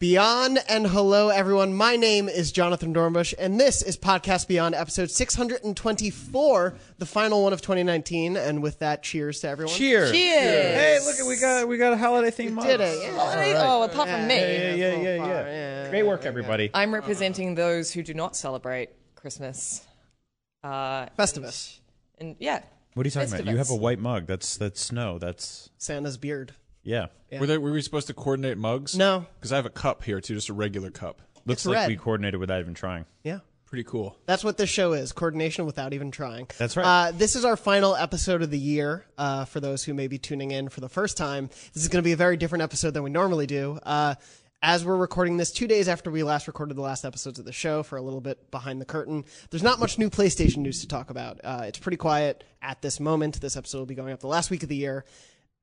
Beyond and hello everyone. My name is Jonathon Dornbush and this is Podcast Beyond episode 624, the final one of 2019 and with that cheers to everyone. Cheers. Cheers. Hey, look, we got we got a holiday theme. mug. Did it. Yeah. Oh, apart from me. Yeah, yeah, yeah, so far, yeah. yeah. Great work, everybody. I'm representing those who do not celebrate Christmas. Uh, Festivus. and yeah. What are you talking about? You have a white mug. That's that's snow. That's Santa's beard. Yeah. Yeah. Were, they, were we supposed to coordinate mugs? No. Because I have a cup here too, just a regular cup. Looks It's like red. we coordinated without even trying. Yeah. Pretty cool. That's what this show is coordination without even trying. That's right. Uh, this is our final episode of the year. Uh, for those who may be tuning in for the first time, this is going to be a very different episode than we normally do. Uh, as we're recording this two days after we last recorded the last episodes of the show for a little bit behind the curtain, there's not much new PlayStation news to talk about. Uh, it's pretty quiet at this moment. This episode will be going up the last week of the year.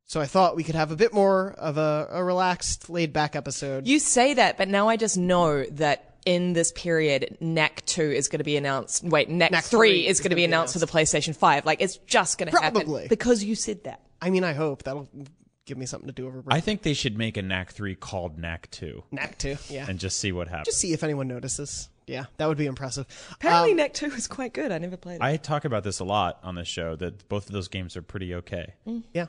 So I thought we could have a bit more of a, a relaxed, laid back episode. You say that, but now I just know that in this period, Knack 2 is going to be announced. Wait, Knack, Knack 3 3 is going to be announced for the PlayStation 5. Like, it's just going to happen. Probably. Because you said that. I mean, I hope that'll give me something to do over break. I think they should make a Knack three called Knack two Knack too, yeah. and just see what happens. Just see if anyone notices. Yeah, that would be impressive. Apparently, Um, Knack 2 is quite good. I never played it. I talk about this a lot on this show that both of those games are pretty okay. Yeah.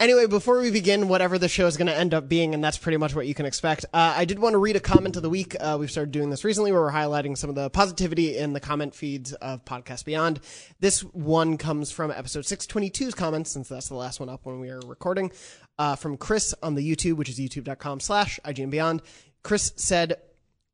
Anyway, before we begin, whatever the show is going to end up being, and that's pretty much what you can expect, uh, I did want to read a comment of the week. Uh, we've started doing this recently where we're highlighting some of the positivity in the comment feeds of Podcast Beyond. This one comes from episode 622's comments, since that's the last one up when we are recording, uh, from Chris on the YouTube, which is youtube.com slash IGN Beyond. Chris said,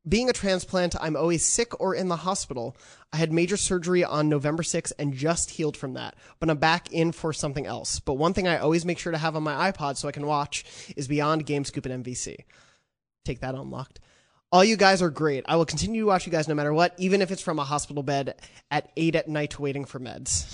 being a transplant, I'm always sick or in the hospital. I had major surgery on November 6th and just healed from that, but I'm back in for something else. But one thing I always make sure to have on my iPod so I can watch is Beyond GameScoop and NVC. Take that unlocked. All you guys are great. I will continue to watch you guys no matter what, even if it's from a hospital bed at 8 at night waiting for meds.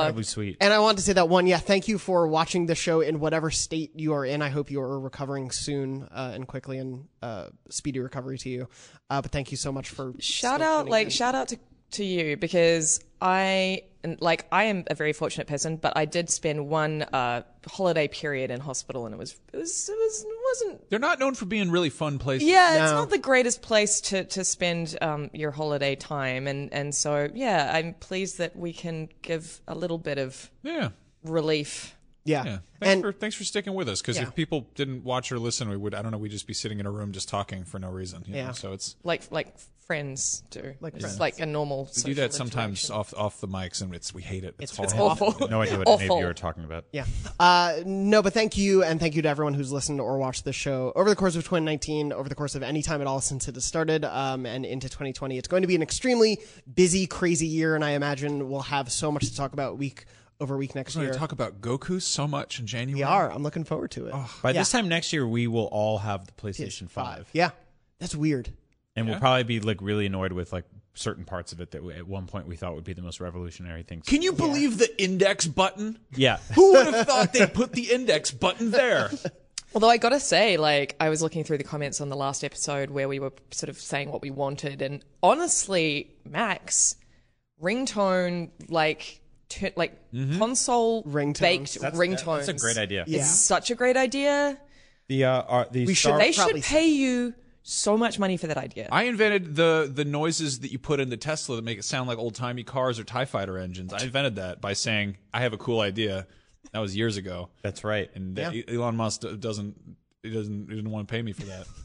Incredibly sweet. And I want to say that one, yeah, thank you for watching the show in whatever state you are in. I hope you are recovering soon uh, and quickly and uh, speedy recovery to you. Uh, but thank you so much for shout out like in. shout out to to you because I like I am a very fortunate person, but I did spend one uh, holiday period in hospital, and it was it was it was it wasn't. They're not known for being really fun places. Yeah, it's not the greatest place to, to spend um, your holiday time, and, and so yeah, I'm pleased that we can give a little bit of Yeah. relief. yeah. Yeah. Thanks And for thanks for sticking with us. Because Yeah. if people didn't watch or listen, we would I don't know, we'd just be sitting in a room just talking for no reason. you know? Yeah. So it's like like friends do. Like it's friends. like a normal. we do that sometimes off off the mics and it's we hate it. It's, It's- it's horrible. Awful. No idea what any of you are talking about. yeah. Uh, no, but thank you, and thank you to everyone who's listened or watched this show over the course of 2019, over the course of any time at all since it has started, um, and into 2020. It's going to be an extremely busy, crazy year, and I imagine we'll have so much to talk about week over week next We're year. going to talk about Goku so much in January. we are. I'm looking forward to it. By Yeah. this time next year, we will all have the PlayStation Five, Yeah. That's weird. And we'll probably be like really annoyed with like certain parts of it that we, at one point we thought would be the most revolutionary things. Can you believe the index button? yeah, Who would have thought they'd put the index button there? Although I gotta say, like, I was looking through the comments on the last episode where we were sort of saying what we wanted, and honestly, Max, ringtone, like, tu- like console Ringtones. baked That's- ringtones. that's a great idea. Yeah. It's such a great idea. The uh, are, the We Star- should- They Probably should pay you so much money for that idea. I invented the the noises that you put in the Tesla that make it sound like old timey cars or Tie Fighter engines. I invented that by saying I have a cool idea. That was years ago, That's right. and Yeah. Elon Musk doesn't he doesn't he didn't want to pay me for that.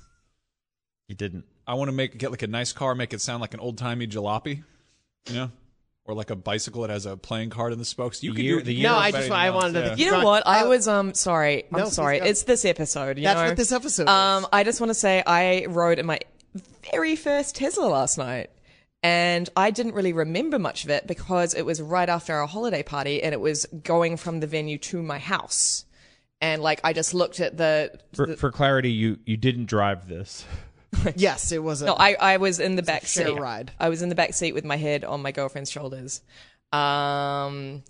He didn't. I want to make get like a nice car, make it sound like an old timey jalopy, you know, or like a bicycle that has a playing card in the spokes. You The can year- do the you year No, I better just than I else, wanted yeah. to. You know what? I uh, was um sorry. no, I'm please sorry. go. It's this episode. You That's know? what this episode. Um, is. I just want to say I rode in my very first Tesla last night. And I didn't really remember much of it because it was right after our holiday party and it was going from the venue to my house. And like I just looked at the, For, for clarity, you you didn't drive this. yes, it was. A, no, I, I was in the back seat. ride. I was in the back seat with my head on my girlfriend's shoulders. Um,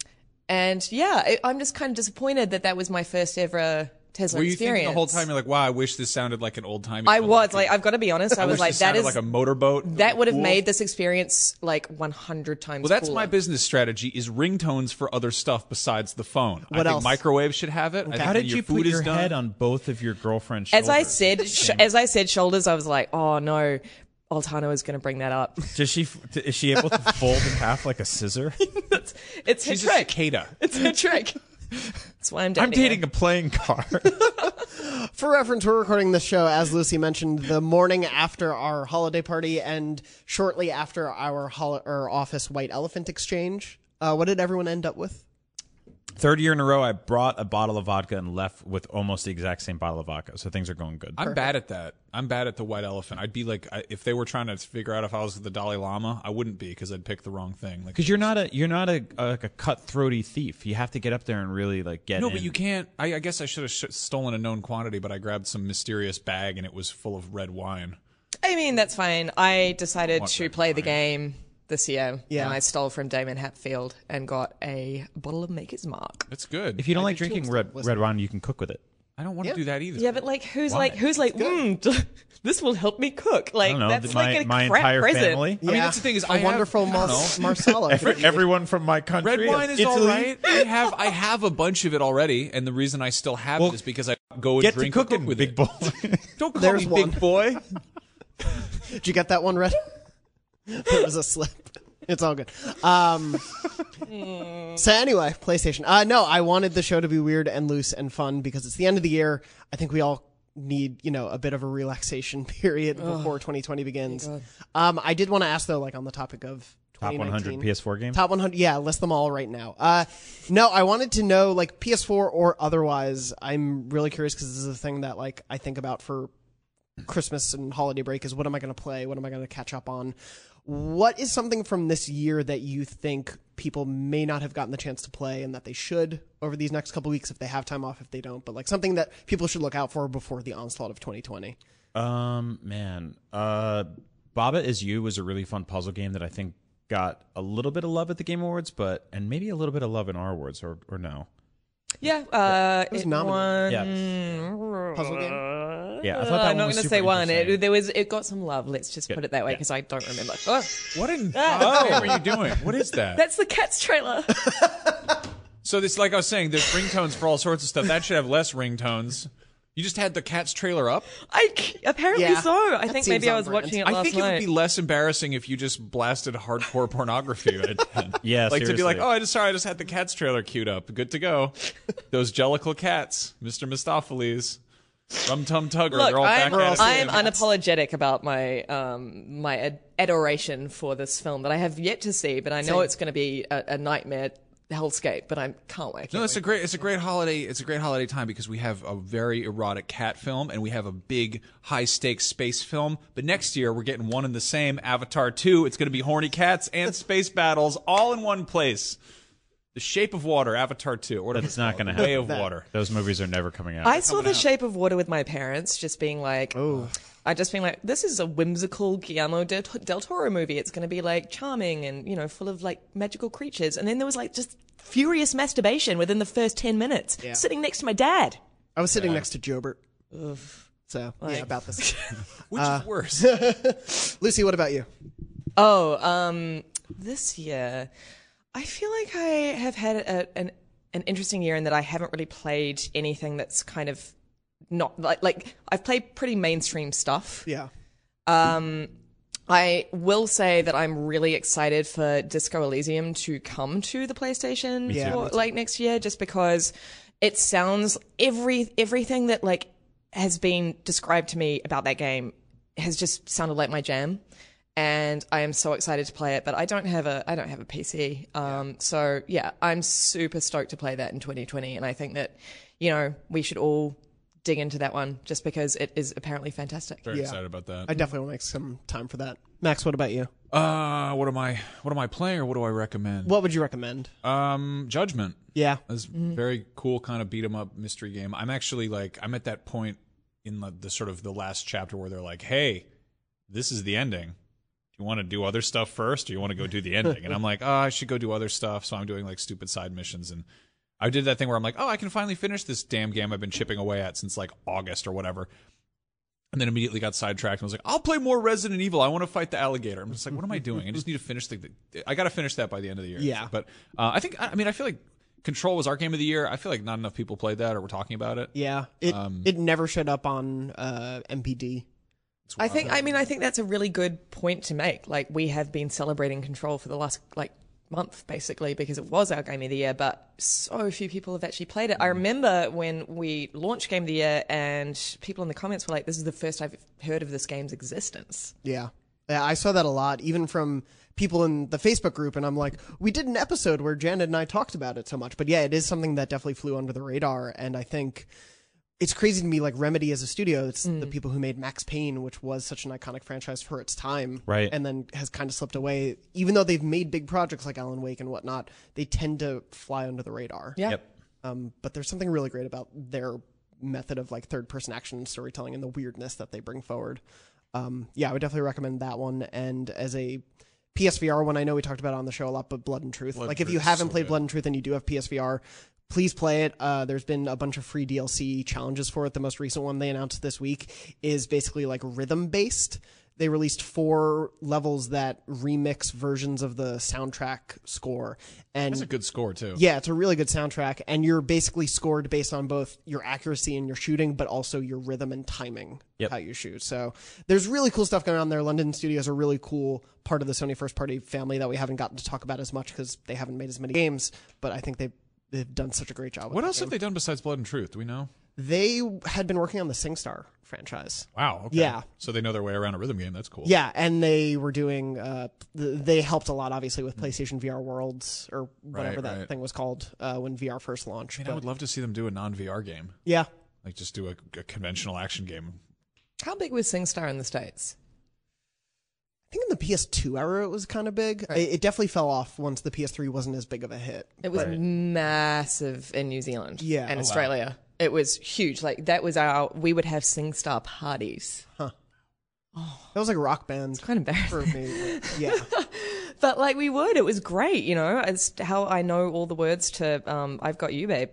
and yeah, I, I'm just kind of disappointed that that was my first ever Tesla Were you experience. thinking the whole time you're like, wow, I wish this sounded like an old timey? I was like, I've got to be honest. I, was wish like, this that like a motorboat. that would have Cool. made this experience like 100 times. Well, that's cooler. my business strategy: is ringtones for other stuff besides the phone. I What think else? microwaves should have it. I think How did your you food put is your done, head on both of your girlfriend's As shoulders? I said, sh- as I said, shoulders. I was like, oh no, Altano is going to bring that up. Does she? Is she able to fold in half like a scissor? It's her She's a trick. cicada. It's her trick. That's why I'm dating. I'm dating a playing card. For reference, we're recording this show, as Lucy mentioned, the morning after our holiday party and shortly after our hol- or office white elephant exchange. Uh, what did everyone end up with? Third year in a row, I brought a bottle of vodka and left with almost the exact same bottle of vodka. So things are going good. I'm bad at that. I'm bad at the white elephant. I'd be like, I, if they were trying to figure out if I was the Dalai Lama, I wouldn't be because I'd pick the wrong thing. Like, Because you're not a you're not a, a like a cutthroaty thief. You have to get up there and really like get. no, in. but you can't. I, I guess I should have sh- stolen a known quantity, but I grabbed some mysterious bag and it was full of red wine. I mean, that's fine. I decided Want to that play the fine. game this year. Yeah. And I stole from Daemon Hatfield and got a bottle of Maker's Mark. That's good. If you don't I like did too. drinking red red wine, you can cook with it. I don't want to do that either. Yeah, but like, who's Why? like, who's like, mm, this will help me cook? Like, I don't know. that's my like a my crap entire present. family. I mean, that's the thing is, a I have- wonderful I don't Mar- know. Marcella. Everyone from my country. Red wine is Italy. all right. I have I have a bunch of it already, and the reason I still have Well, it is because I go and Get to drink cooking, cook with big it. boy. Don't call There's me one. big boy. Did you get that one, Red? it was a slip. It's all good. Um, so anyway, PlayStation. Uh, no, I wanted the show to be weird and loose and fun because it's the end of the year. I think we all need, you know, a bit of a relaxation period before 2020 begins. Um, I did want to ask though, like on the topic of Top 100 2019. PS4 games. Top 100. Yeah, list them all right now. Uh, no, I wanted to know, like PS4 or otherwise. I'm really curious because this is a thing that like I think about for Christmas and holiday break is what am I going to play? What am I going to catch up on? What is something from this year that you think people may not have gotten the chance to play and that they should over these next couple weeks if they have time off, if they don't, but like something that people should look out for before the onslaught of 2020? Um, man, uh, Baba is You was a really fun puzzle game that I think got a little bit of love at the Game Awards, but and maybe a little bit of love in our awards, or or no. Yeah, uh, was it nominated. won. Yeah, Puzzle game? yeah. I thought that Uh, I'm not going to say one. It, there was, it got some love. Let's just put it that way yeah. because I don't remember. Oh, What in God's name are you doing? What is that? that's the Cats trailer. So this, like I was saying, there's ringtones for all sorts of stuff. That should have less ringtones. You just had the cat's trailer up. I apparently Yeah, so. I think maybe I was brand. watching it I last think it would be less embarrassing if you just blasted hardcore pornography. at. Yeah, like to be like, oh, I just sorry, I just had the cat's trailer queued up. Good to go. Those jellicle cats, Mr. Mistoffelees, Rum Tum Tugger. Look, they're all I'm, back at it. I am unapologetic about my um, my ad- adoration for this film that I have yet to see, but I know Same. it's going to be a, a nightmare hellscape. But I can't wait. No, it's a great it's a great holiday it's a great holiday time because we have a very erotic cat film and we have a big high stakes space film. But next year we're getting one and the same Avatar 2. It's going to be horny cats and space battles all in one place. The Shape of Water, Avatar 2. Or whatever That's not going gonna happen. Way happen. of Water. Those movies are never coming out. I saw The Shape of Water with my parents, just being like, oh. I just being like, this is a whimsical Guillermo del, del Toro movie. It's going to be like charming and you know full of like magical creatures. And then there was like just furious masturbation within the first ten minutes, Yeah. sitting next to my dad. I was sitting next to Jobert. So, yeah, about this. Which is worse? Lucy, what about you? Oh, um, this year, I feel like I have had a, an an interesting year in that I haven't really played anything that's kind of not like like I've played pretty mainstream stuff. Yeah. Um, I will say that I'm really excited for Disco Elysium to come to the PlayStation Yeah, for, like next year, just because it sounds every everything that like has been described to me about that game has just sounded like my jam, and I am so excited to play it. But I don't have a I don't have a PC, um, so yeah, I'm super stoked to play that in 2020, and I think that you know we should all dig into that one just because it is apparently fantastic. Very Yeah. excited about that. I definitely want to make some time for that. Max, what about you? Uh, what am I? What am I playing, or what do I recommend? What would you recommend? Um, Judgment. Yeah. It's very cool, kind of beat 'em up mystery game. I'm actually like, I'm at that point in the, the sort of the last chapter where they're like, "Hey, this is the ending. Do you want to do other stuff first, or you want to go do the ending?" and I'm like, "Oh, I should go do other stuff." So I'm doing like stupid side missions, and I did that thing where I'm like, "Oh, I can finally finish this damn game I've been chipping away at since like August or whatever." And then immediately got sidetracked and was like, "I'll play more Resident Evil. I want to fight the alligator." I'm just like, "What am I doing? I just need to finish the. the I got to finish that by the end of the year." Yeah. but uh, I think I mean I feel like Control was our game of the year. I feel like not enough people played that or were talking about it. Yeah. It Um, it never showed up on uh, NPD. I think I mean I think that's a really good point to make. Like we have been celebrating Control for the last like month basically because it was our game of the year, but so few people have actually played it. I mm. remember when we launched game of the year and people in the comments were like this is the first I've heard of this game's existence. Yeah. Yeah, I saw that a lot, even from people in the Facebook group, and I'm like, we did an episode where Janet and I talked about it so much. But yeah, it is something that definitely flew under the radar, and I think it's crazy to me, like Remedy as a studio, it's the people who made Max Payne, which was such an iconic franchise for its time, Right. And then has kind of slipped away. Even though they've made big projects like Alan Wake and whatnot, they tend to fly under the radar. Yeah. Yep. Um, but there's something really great about their method of like third person action storytelling and the weirdness that they bring forward. Um, yeah, I would definitely recommend that one. And as a PSVR one, I know we talked about it on the show a lot, but Blood and Truth. Blood like and if you haven't so played good. Blood and Truth and you do have PSVR, please play it. Uh, there's been a bunch of free DLC challenges for it. The most recent one they announced this week is basically like rhythm based. They released four levels that remix versions of the soundtrack score, and That's a good score too. yeah, it's a really good soundtrack, and you're basically scored based on both your accuracy and your shooting, but also your rhythm and timing Yep. how you shoot. So there's really cool stuff going on there. London Studios are really cool part of the Sony first party family that we haven't gotten to talk about as much because they haven't made as many games, but I think they've they've done such a great job. With What else game. have they done besides Blood and Truth? Do we know? They had been working on the SingStar franchise. Wow. Okay. Yeah. So they know their way around a rhythm game. That's cool. Yeah, and they were doing. Uh, th- they helped a lot, obviously, with PlayStation VR Worlds or whatever Right, that right. thing was called uh, when VR first launched. I mean, I But- would love to see them do a non VR game, yeah, like just do a, a conventional action game. How big was SingStar in the States? I think in the PS2 era it was kind of big. It, it definitely fell off once the PS3 wasn't as big of a hit. It was massive in New Zealand Yeah. and Oh, wow. Australia. It was huge. Like that was our we would have SingStar parties. Huh. That was like a rock band Kind of for embarrassing. me. Yeah, But like we would, it was great, you know. It's how I know all the words to um, "I've Got You, Babe"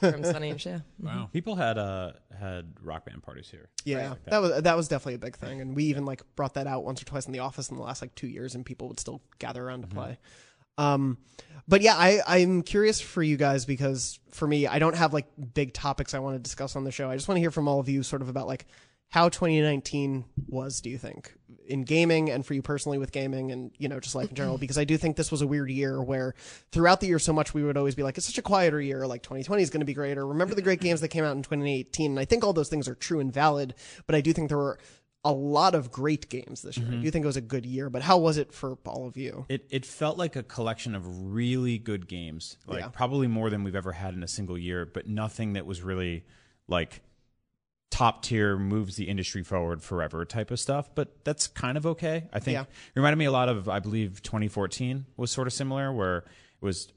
from Sonny and Cher. Wow. People had uh had rock band parties here. yeah. That was that was definitely a big thing, and we even like brought that out once or twice in the office in the last like two years, and people would still gather around to play. Um, but yeah, I I'm curious for you guys because for me, I don't have like big topics I want to discuss on the show. I just want to hear from all of you sort of about like how 2019 was. Do you think in gaming and for you personally with gaming and you know just life in general? Mm-hmm. Because I do think this was a weird year where throughout the year so much we would always be like it's such a quieter year. Like 2020 is going to be great, or remember the great games that came out in 2018. And I think all those things are true and valid, but I do think there were a lot of great games this year. I do think it was a good year, but how was it for all of you? It it felt like a collection of really good games, like Yeah. probably more than we've ever had in a single year, but nothing that was really like top tier moves the industry forward forever type of stuff. But that's kind of okay. I think Yeah. it reminded me a lot of I believe 2014 was sort of similar where it was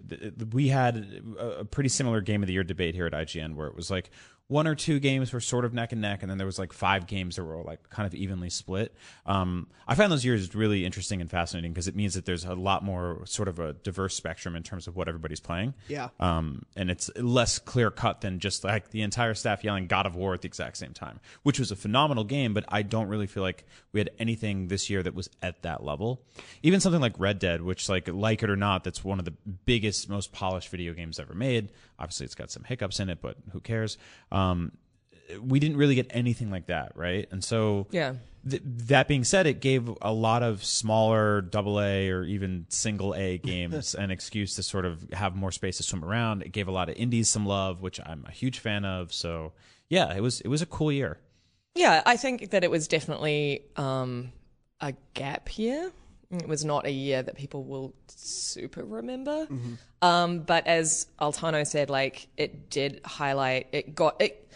we had a pretty similar game of the year debate here at IGN where it was like one or two games were sort of neck and neck, and then there was like five games that were like kind of evenly split. Um, I find those years really interesting and fascinating because it means that there's a lot more sort of a diverse spectrum in terms of what everybody's playing. Yeah. Um, and it's less clear cut than just like the entire staff yelling God of War at the exact same time, which was a phenomenal game, but I don't really feel like we had anything this year that was at that level. Even something like Red Dead, which like like it or not, that's one of the biggest, most polished video games ever made. Obviously, it's got some hiccups in it, but who cares? Um, we didn't really get anything like that, right? And so Yeah. Th- that being said, it gave a lot of smaller double A or even single A games an excuse to sort of have more space to swim around. It gave a lot of indies some love, which I'm a huge fan of. So yeah, it was it was a cool year. Yeah, I think that it was definitely um, a gap year. It was not a year that people will super remember. Um, but as Altano said, like it did highlight, it got it,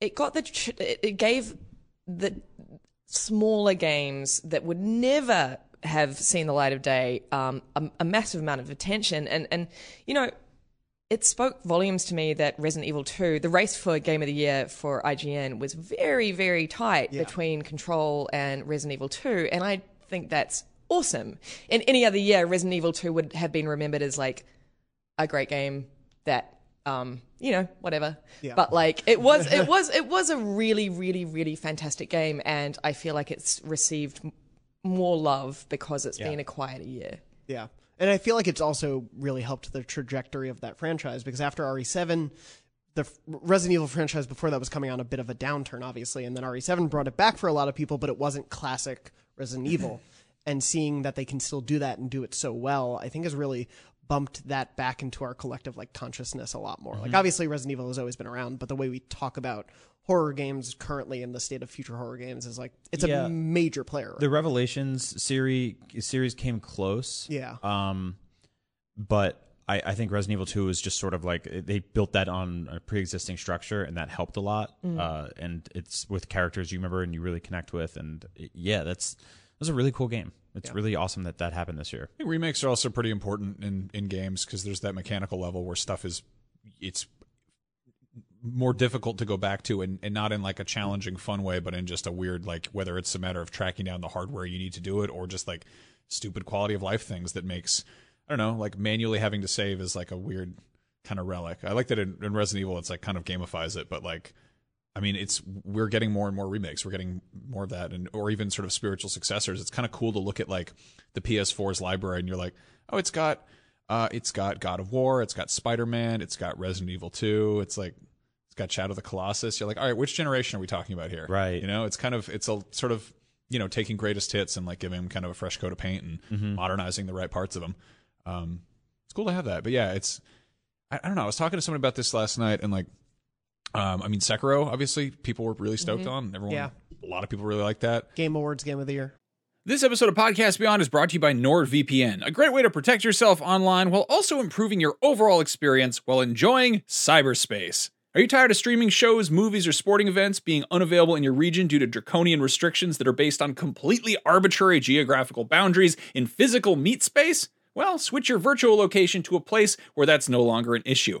it got the, tr- it gave the smaller games that would never have seen the light of day um, a, a massive amount of attention. And and you know, it spoke volumes to me that Resident Evil 2, the race for Game of the Year for IGN, was very, very tight between Control and Resident Evil 2. And I think that's awesome. In any other year, Resident Evil 2 would have been remembered as like a great game that, um, you know, whatever. But like, it was, it was, it was a really, really, really fantastic game. And I feel like it's received more love because it's been a quieter year. Yeah. And I feel like it's also really helped the trajectory of that franchise because after RE7, the Resident Evil franchise before that was coming on a bit of a downturn, obviously, and then RE7 brought it back for a lot of people, but it wasn't classic Resident Evil. And seeing that they can still do that and do it so well, I think has really bumped that back into our collective like consciousness a lot more. Like obviously Resident Evil has always been around, but the way we talk about horror games currently in the state of future horror games is like it's Yeah. a major player. The Revelations series series came close. yeah. Um, but I, I think Resident Evil 2 was just sort of like they built that on a pre-existing structure, and that helped a lot. Uh, and it's with characters you remember and you really connect with, and it- yeah, that's was a really cool game. It's really awesome that that happened this year. I think remakes are also pretty important in, in games because there's that mechanical level where stuff is it's more difficult to go back to and, and not in like a challenging fun way but in just a weird like whether it's a matter of tracking down the hardware you need to do it or just like stupid quality of life things that makes i don't know like manually having to save is like a weird kind of relic i like that in, in resident evil it's like kind of gamifies it but like I mean, it's we're getting more and more remakes. We're getting more of that, and or even sort of spiritual successors. It's kind of cool to look at like the PS4's library, and you're like, oh, it's got, uh, it's got God of War, it's got Spider Man, it's got Resident Evil Two, it's like, it's got Shadow of the Colossus. You're like, all right, which generation are we talking about here? Right. You know, it's kind of it's a sort of you know taking greatest hits and like giving them kind of a fresh coat of paint and modernizing the right parts of them. Um, it's cool to have that, but yeah, it's I, I don't know. I was talking to somebody about this last night, and like. Um, I mean, Sekiro, obviously, people were really stoked on. Everyone, Yeah. a lot of people really like that. Game Awards Game of the Year. This episode of Podcast Beyond is brought to you by NordVPN, a great way to protect yourself online while also improving your overall experience while enjoying cyberspace. Are you tired of streaming shows, movies, or sporting events being unavailable in your region due to draconian restrictions that are based on completely arbitrary geographical boundaries in physical meat space? Well, switch your virtual location to a place where that's no longer an issue.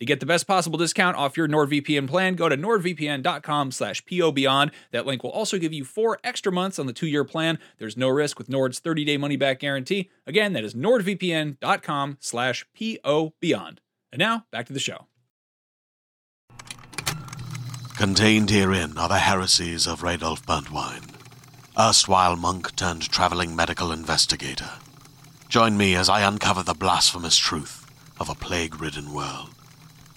To get the best possible discount off your NordVPN plan, go to nordvpn.com slash pobeyond. That link will also give you four extra months on the two-year plan. There's no risk with Nord's 30-day money-back guarantee. Again, that is nordvpn.com slash pobeyond. And now, back to the show. Contained herein are the heresies of Radolf Burntwine, erstwhile monk turned traveling medical investigator. Join me as I uncover the blasphemous truth of a plague ridden world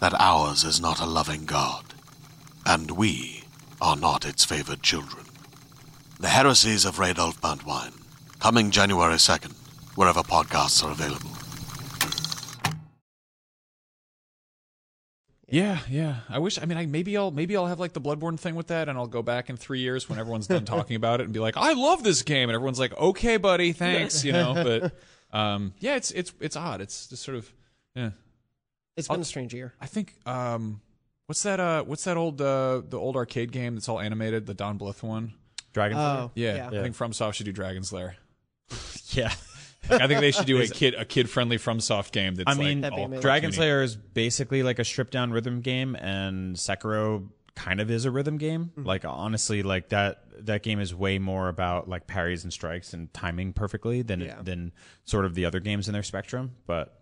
that ours is not a loving God, and we are not its favored children. The Heresies of Radolf Buntwine, coming January 2nd, wherever podcasts are available. Yeah, yeah. I wish. I mean, I maybe I'll maybe I'll have like the Bloodborne thing with that, and I'll go back in three years when everyone's done talking about it and be like, I love this game, and everyone's like, Okay, buddy, thanks. You know, but um, yeah, it's it's it's odd. It's just sort of yeah. It's been a strange year. I think um, what's that? Uh, what's that old uh the old arcade game that's all animated? The Don Bluth one. Dragon. Oh, Yeah, I think FromSoft should do Dragon's Lair. yeah. Like, I think they should do a kid a kid friendly FromSoft game. That's I mean, like all amazing. Dragon. Slayer is basically like a stripped down rhythm game, and Sekiro kind of is a rhythm game. Like honestly, like that that game is way more about like parries and strikes and timing perfectly than Yeah. than sort of the other games in their spectrum. But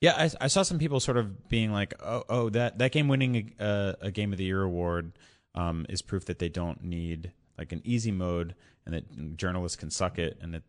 yeah, I, I saw some people sort of being like, oh, oh, that that game winning a, a game of the year award um, is proof that they don't need like an easy mode and that journalists can suck it and that.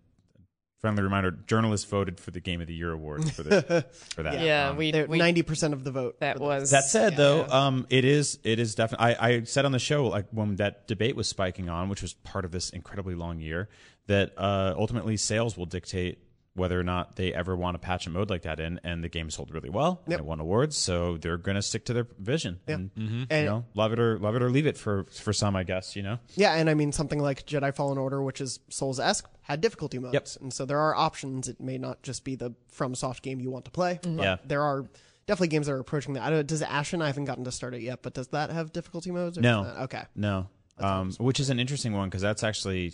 Friendly reminder: journalists voted for the Game of the Year award for, the, for that. Yeah, Um, we, ninety percent of the vote. that for the- was that said, yeah. though, um, it is it is definitely. I, I said on the show, like when that debate was spiking on, which was part of this incredibly long year, that uh, ultimately sales will dictate whether or not they ever want to patch a mode like that in, and the game sold really well. and It won awards, so they're going to stick to their vision. And, And- you know, love it or love it or leave it for for some, I guess. You know, Yeah, and I mean something like Jedi Fallen Order, which is Souls esque, had difficulty modes, Yep. and so there are options. It may not just be the FromSoft game you want to play. But Yeah. there are definitely games that are approaching that. I don't. Does Ashen? I haven't gotten to start it yet, but does that have difficulty modes? Or No. okay. No, um, which is an interesting one because that's actually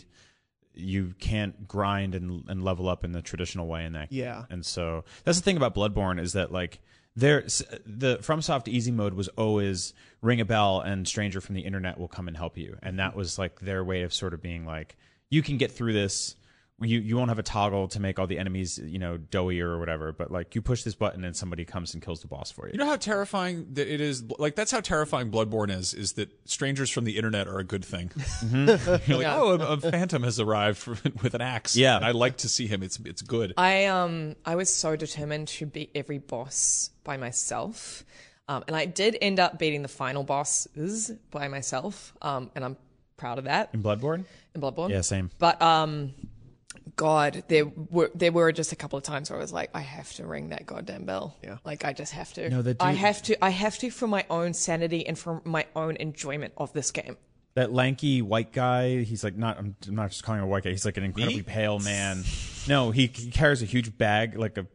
you can't grind and and level up in the traditional way in that. game. Yeah. and so that's the thing about Bloodborne is that like there the FromSoft easy mode was always ring a bell and stranger from the internet will come and help you, and that was like their way of sort of being like you can get through this. You you won't have a toggle to make all the enemies you know doughy or whatever, but like you push this button and somebody comes and kills the boss for you. You know how terrifying that it is. Like that's how terrifying Bloodborne is. Is that strangers from the internet are a good thing? You're like, oh, a, a phantom has arrived with an axe. Yeah. I like to see him. It's it's good. I um I was so determined to beat every boss by myself, um, and I did end up beating the final bosses by myself, um, and I'm proud of that in Bloodborne, in Bloodborne. yeah, same. But um, God, there were there were just a couple of times where I was like, I have to ring that goddamn bell. Yeah. like I just have to. No, they I have to. I have to for my own sanity and for my own enjoyment of this game. that lanky white guy he's like not I'm, I'm not just calling him a white guy he's like an incredibly pale man no he, he carries a huge bag like a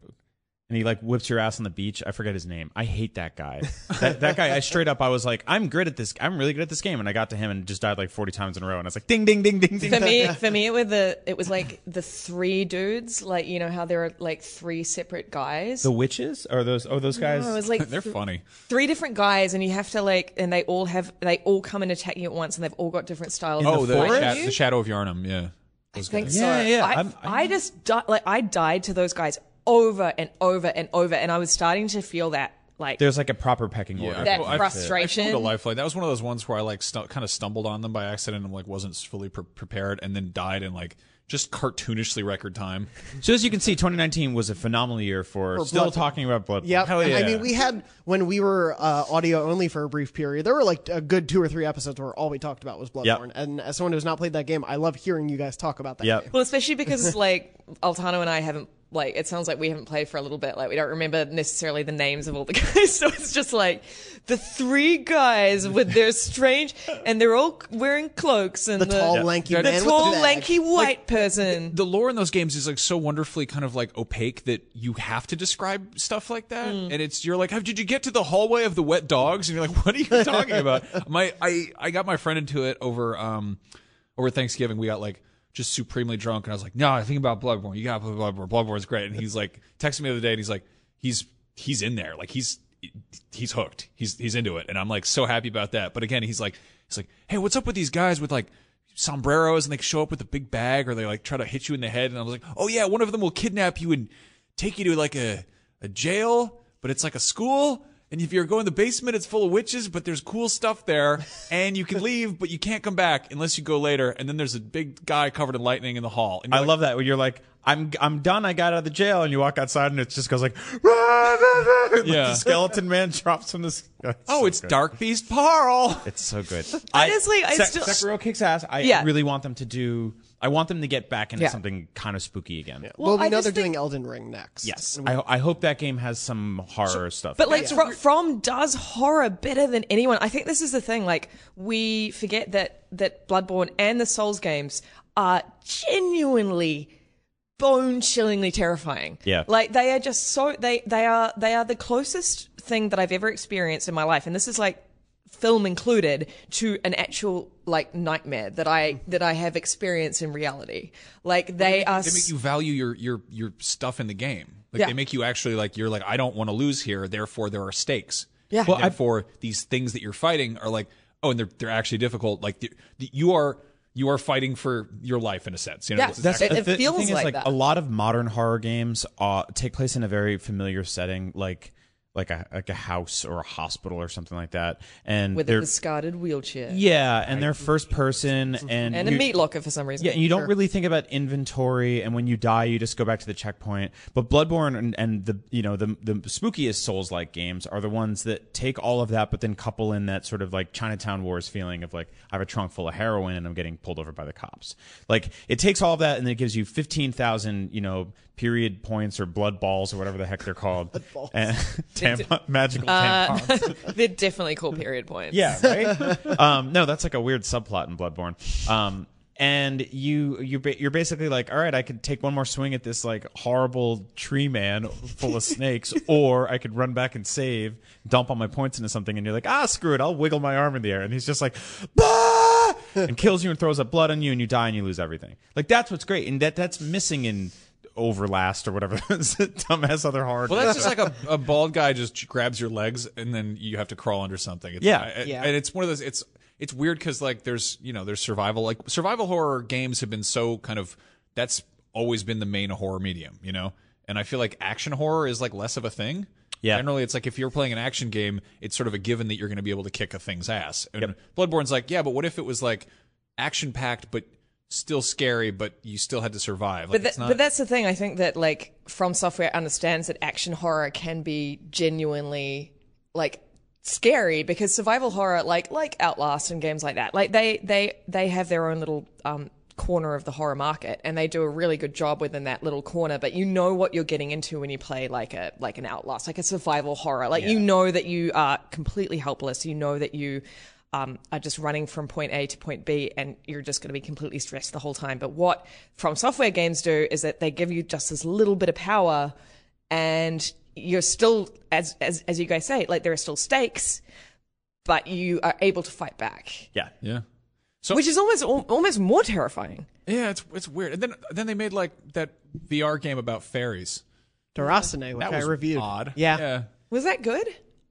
and he like whips your ass on the beach i forget his name i hate that guy that, that guy i straight up i was like i'm good at this i'm really good at this game and i got to him and just died like 40 times in a row and i was like ding ding ding ding ding For me, for me, it was the it was like the three dudes. Like you know how there are like three separate guys. the witches are those oh those guys No, it was like They're th- funny. three different guys, and you have to like, and they all have they all come and attack you at once, and they've all got different styles. Oh, of the, fighting the Shadow of Yharnam. Yeah, I think Yeah, so. yeah, yeah. I, I'm- I, I'm- just di- like I died to those guys over and over and over, and I was starting to feel that like there's like a proper pecking order That I- I- frustration. I found a lifeline. That was one of those ones where I like stu- kind of stumbled on them by accident and like wasn't fully pre- prepared, and then died in like just cartoonishly record time. so as you can see 2019 was a phenomenal year for, For still Bloodborne. talking about blood Yep. Hell And I mean, we had when we were uh, audio only for a brief period. There were like a good two or three episodes where all we talked about was Bloodborne. And as someone who's not played that game, I love hearing you guys talk about that. Yep. game. Well, especially because like Altano and I haven't like it sounds like we haven't played for a little bit. Like we don't remember necessarily the names of all the guys, so it's just like the three guys with their strange and they're all wearing cloaks and The tall, lanky the man with tall, the bag. lanky white person. the lore in those games is like so wonderfully kind of like opaque that you have to describe stuff like that. And it's you're like how did you get to the hallway of the wet dogs? And you're like what are you talking about? My i i got my friend into it over um over thanksgiving. We got like just supremely drunk. And i was like no i think about bloodborne. You play bloodborne. Bloodborne's great. And he's like texted me the other day and he's like he's he's in there. Like he's he's hooked. He's he's into it. And i'm like so happy about that. But again he's like he's like hey what's up with these guys with like sombreros and they show up with a big bag or they like try to hit you in the head? And I was like, "Oh yeah, one of them will kidnap you and take you to like a a jail, but it's like a school And if you're going to the basement, it's full of witches, but there's cool stuff there, and you can leave, but you can't come back unless you go later. And then there's a big guy covered in lightning in the hall. And I like, love that when you're like, I'm I'm done. I got out of the jail, and you walk outside, and it just goes like, Yeah. the skeleton man drops from the. sky. Oh, oh, So it's good. Dark Beast Paarl. It's so good. Honestly, I Sek- still- Sekiro kicks ass. I Yeah. really want them to do. I want them to get back into Yeah. something kind of spooky again. Well, we I know just they're think- doing Elden Ring next. Yes, we- I, I hope that game has some horror stuff. But like Fro- From does horror better than anyone. I think this is the thing. Like we forget that that Bloodborne and the Souls games are genuinely bone chillingly terrifying. Yeah. Like they are just so they they are they are the closest thing that I've ever experienced in my life, and this is like film included to an actual like nightmare that I that I have experienced in reality. Like they are They make you value your your your stuff in the game. Like Yeah. they make you actually like you're like I don't want to lose here. Therefore, there are stakes. Yeah. Well, therefore, these things that you're fighting are like oh, and they're they're actually difficult. Like the- the- you are you are fighting for your life in a sense. You know, Yeah. That's- actually- It- it the, the feels thing is, like like that. a lot of modern horror games uh, take place in a very familiar setting, like like a like a house or a hospital or something like that, and with a they're discarded wheelchair yeah, and they're first person and and a meat locker for some reason. Yeah, and you don't really think about inventory, and when you die, you just go back to the checkpoint. But Bloodborne and, and the you know the the spookiest Souls like games are the ones that take all of that, but then couple in that sort of like Chinatown Wars feeling of like I have a trunk full of heroin and I'm getting pulled over by the cops. Like it takes all of that and then it gives you fifteen thousand you know period points or blood balls or whatever the heck they're called. And tampon, magical tampons. They're definitely cool period points. Yeah, right. um, no, that's like a weird subplot in Bloodborne. Um, and you you you're basically like, all right, I could take one more swing at this like horrible tree man full of snakes, or I could run back and save, dump all my points into something, and you're like, ah, screw it, I'll wiggle my arm in the air, and he's just like, bah! and kills you and throws up blood on you, and you die and you lose everything. Like that's what's great, and that that's missing in Overlast or whatever dumbass other horror. Well, that's just like a, a bald guy just grabs your legs and then you have to crawl under something. It's, Yeah. I- I- Yeah. and it's one of those. It's it's weird because like there's you know there's survival like survival horror games have been so kind of that's always been the main horror medium, you know. And I feel like action horror is like less of a thing. Yeah. Generally, it's like if you're playing an action game, it's sort of a given that you're going to be able to kick a thing's ass. And Bloodborne's like, yeah, but what if it was like action packed but still scary, but you still had to survive? Like, But, that, not, but that's the thing. I think that like From Software understands that action horror can be genuinely like scary because survival horror, like like Outlast and games like that, like they they they have their own little um, corner of the horror market, and they do a really good job within that little corner. But you know what you're getting into when you play like a like an Outlast, like a survival horror. Like you know that you are completely helpless. You know that you um, are just running from point A to point B, and you're just going to be completely stressed the whole time. But what From Software games do is that they give you just this little bit of power, and you're still, as as as you guys say, like there are still stakes, but you are able to fight back, yeah. yeah. So, which is almost almost more terrifying. Yeah, it's it's weird. And then then they made like that VR game about fairies. Déraciné, which That I was reviewed. odd. Yeah. Yeah. Was that good?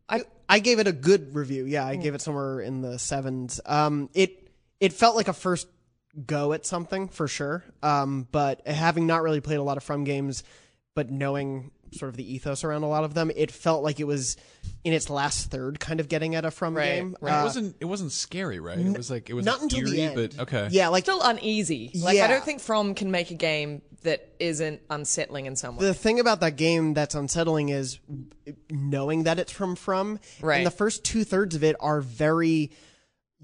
I I gave it a good review. Yeah, I gave it somewhere in the sevens. Um, it it felt like a first go at something for sure. Um, but having not really played a lot of From games, but knowing sort of the ethos around a lot of them, it felt like it was in its last third, kind of getting at a From Right, game. Right. Uh, wasn't it wasn't scary, right? It was like it was not until eerie, the end. but okay. Yeah, like still uneasy. Like Yeah. I don't think From can make a game that isn't unsettling in some way. the thing about that game that's unsettling is knowing that it's from From. Right. And the first two thirds of it are very.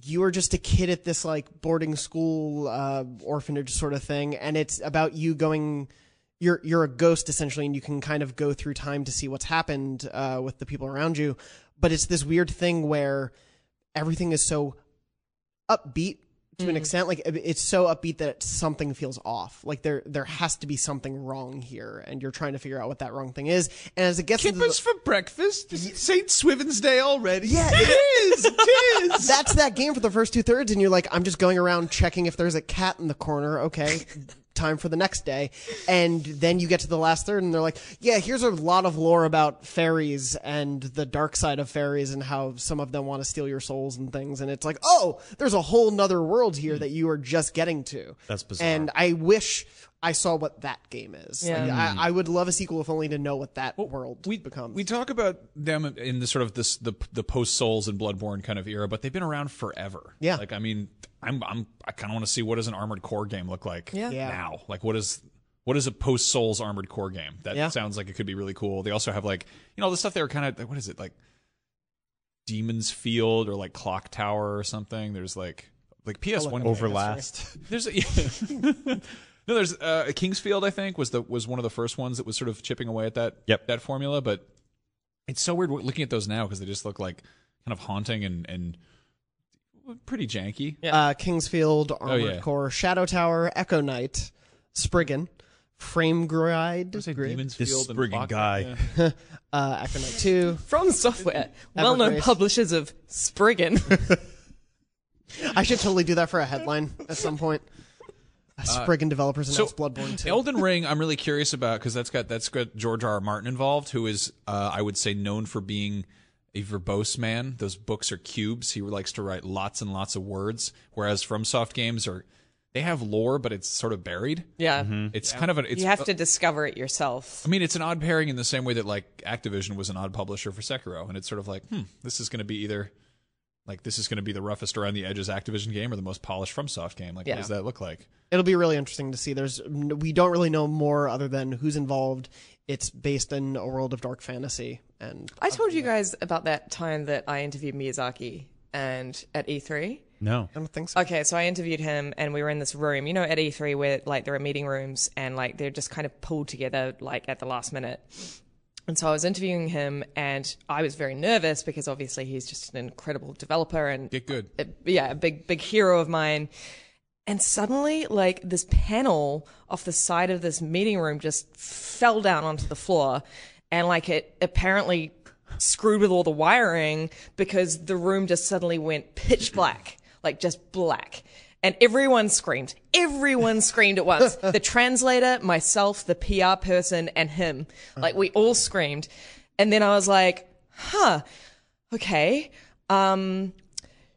You are just a kid at this like boarding school, uh, orphanage sort of thing, and it's about you going. You're you're a ghost essentially, and you can kind of go through time to see what's happened uh, with the people around you. But it's this weird thing where everything is so upbeat to an mm. extent. Like it's so upbeat that something feels off. Like there there has to be something wrong here, and you're trying to figure out what that wrong thing is. And as it gets into Kippers the, for breakfast? Is it St. Swithin's Day already? Yeah, it is. It is. that's that game for the first two thirds, and you're like, I'm just going around checking if there's a cat in the corner. Okay. Time for the next day. And then you get to the last third, and they're like, Yeah, here's a lot of lore about fairies and the dark side of fairies and how some of them want to steal your souls and things. And it's like, Oh, there's a whole nother world here hmm. that you are just getting to. That's bizarre. And I wish I saw what that game is. Yeah. Like, I, mm. I would love a sequel if only to know what that world we becomes. We talk about them in the sort of this the the post Souls and Bloodborne kind of era, but they've been around forever. Yeah. Like I mean, I'm I'm I kind of want to see what does an Armored Core game look like Yeah. Yeah. now. Like what is what is a post Souls Armored Core game? That Yeah. sounds like it could be really cool. They also have like you know the stuff they were kind of what is it like Demon's Field or like Clock Tower or something. There's like like PS One Overlast. There's a, no, there's uh, King's Field. I think was the was one of the first ones that was sort of chipping away at that Yep. that formula. But it's so weird looking at those now because they just look like kind of haunting and and pretty janky. uh, King's Field, Armored Oh, yeah. Core, Shadow Tower, Echo Night, Spriggan, Frame Gride, Say Grid, Demon's This Field and Spriggan Clock- guy. yeah. uh, Echo Night 2. From Software, well-known publishers of Spriggan. I should totally do that for a headline at some point. Uh, Spriggan developers announced Bloodborne 2. Elden Ring, I'm really curious about because that's got that's got George R. R. Martin involved, who is uh, I would say known for being a verbose man. Those books are cubes. He likes to write lots and lots of words, whereas FromSoft games are they have lore, but it's sort of buried. yeah. It's kind of an it's You have to discover it yourself. I mean, it's an odd pairing in the same way that like Activision was an odd publisher for Sekiro, and it's sort of like, hmm, this is going to be either like this is going to be the roughest around the edges Activision game or the most polished FromSoft game. Like, Yeah. what does that look like? It'll be really interesting to see. There's we don't really know more other than who's involved. It's based in a world of dark fantasy, and I told you guys about that time that I interviewed Miyazaki and at E3. No. I don't think so. Okay, so I interviewed him, and we were in this room. You know, at E3 where like there are meeting rooms, and like they're just kind of pulled together like at the last minute. And so I was interviewing him, and I was very nervous because obviously he's just an incredible developer and Get good. a- yeah, a big big hero of mine. And suddenly, like this panel off the side of this meeting room just fell down onto the floor, and like it apparently screwed with all the wiring because the room just suddenly went pitch black, like just black. And everyone screamed. Everyone screamed at once. The translator, myself, the PR person, and him. Like we all screamed. And then I was like, huh, okay. Um,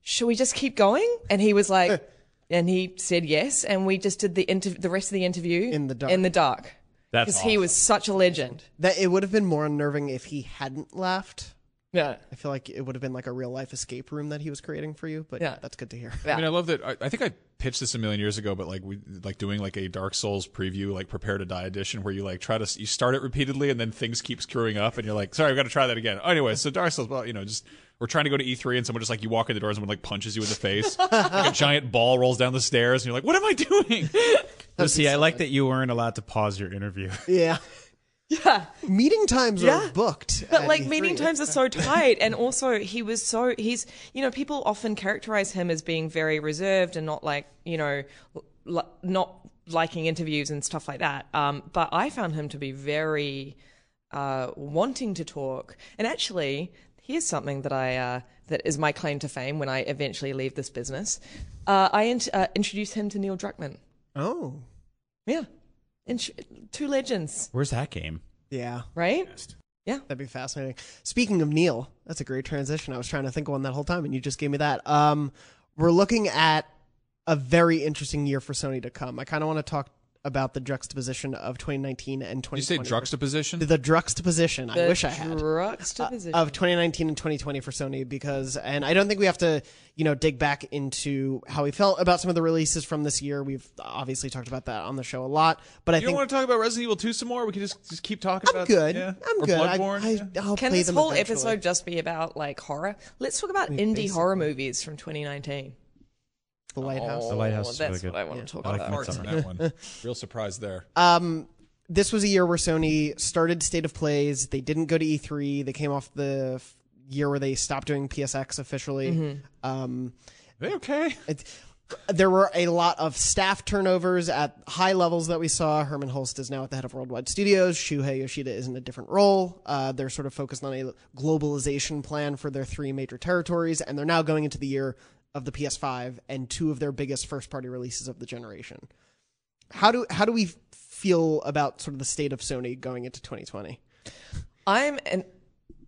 should we just keep going? And he was like, and he said yes. And we just did the inter- the rest of the interview In the dark. In the dark. That's Because he was such a legend. That it would have been more unnerving if he hadn't laughed. Yeah. I feel like it would have been like a real life escape room that he was creating for you. But Yeah. that's good to hear. Yeah. I mean, I love that. I, I think I pitched this a million years ago, but like we like doing like a Dark Souls preview, like Prepare to Die edition, where you like try to you start it repeatedly and then things keep screwing up, and you're like, sorry, I've got to try that again. Anyway, so Dark Souls, well, you know, just we're trying to go to E3, and someone just like you walk in the door, and someone like punches you in the face, like a giant ball rolls down the stairs, and you're like, what am I doing? So see, I like that you weren't allowed to pause your interview. Yeah. Yeah. Meeting times Yeah. are booked. But like E3. meeting times are so tight, and also he was so he's you know people often characterize him as being very reserved and not like you know l- not liking interviews and stuff like that. Um, but I found him to be very uh, wanting to talk. And actually, here's something that I uh, that is my claim to fame when I eventually leave this business. Uh, I int- uh, introduced him to Neil Druckmann. Oh. Yeah, Int- two legends, Where's that game? Yeah. right? Yeah. That'd be fascinating. Speaking of Neil, that's a great transition. I was trying to think of one that whole time, and you just gave me that. Um, we're looking at a very interesting year for Sony to come. I kind of want to talk about the juxtaposition of 2019 and 2020. Did you say juxtaposition? The juxtaposition. I wish I had. Uh, juxtaposition. of 2019 and 2020 for Sony because, and I don't think we have to, you know, dig back into how we felt about some of the releases from this year. We've obviously talked about that on the show a lot, but I think. you don't think want to talk about Resident Evil 2 some more? We can just just keep talking I'm about good. Yeah. I'm or good. I, Bloodborne. I, yeah. I'll Can play this them whole eventually. episode just be about like horror? Let's talk about indie horror movies from 2019. The Lighthouse. The Lighthouse is that's really good. what I want to talk I like about. Parts on that one. Real surprise there. Um, this was a year where Sony started State of Plays. They didn't go to E3. They came off the f- year where they stopped doing PSX officially. Um, Are they okay? it, there were a lot of staff turnovers at high levels that we saw. Hermen Hulst is now at the head of Worldwide Studios. Shuhei Yoshida is in a different role. Uh, they're sort of focused on a globalization plan for their three major territories, and they're now going into the year of the PS5 and two of their biggest first-party releases of the generation. How do how do we feel about sort of the state of Sony going into 2020? I'm in,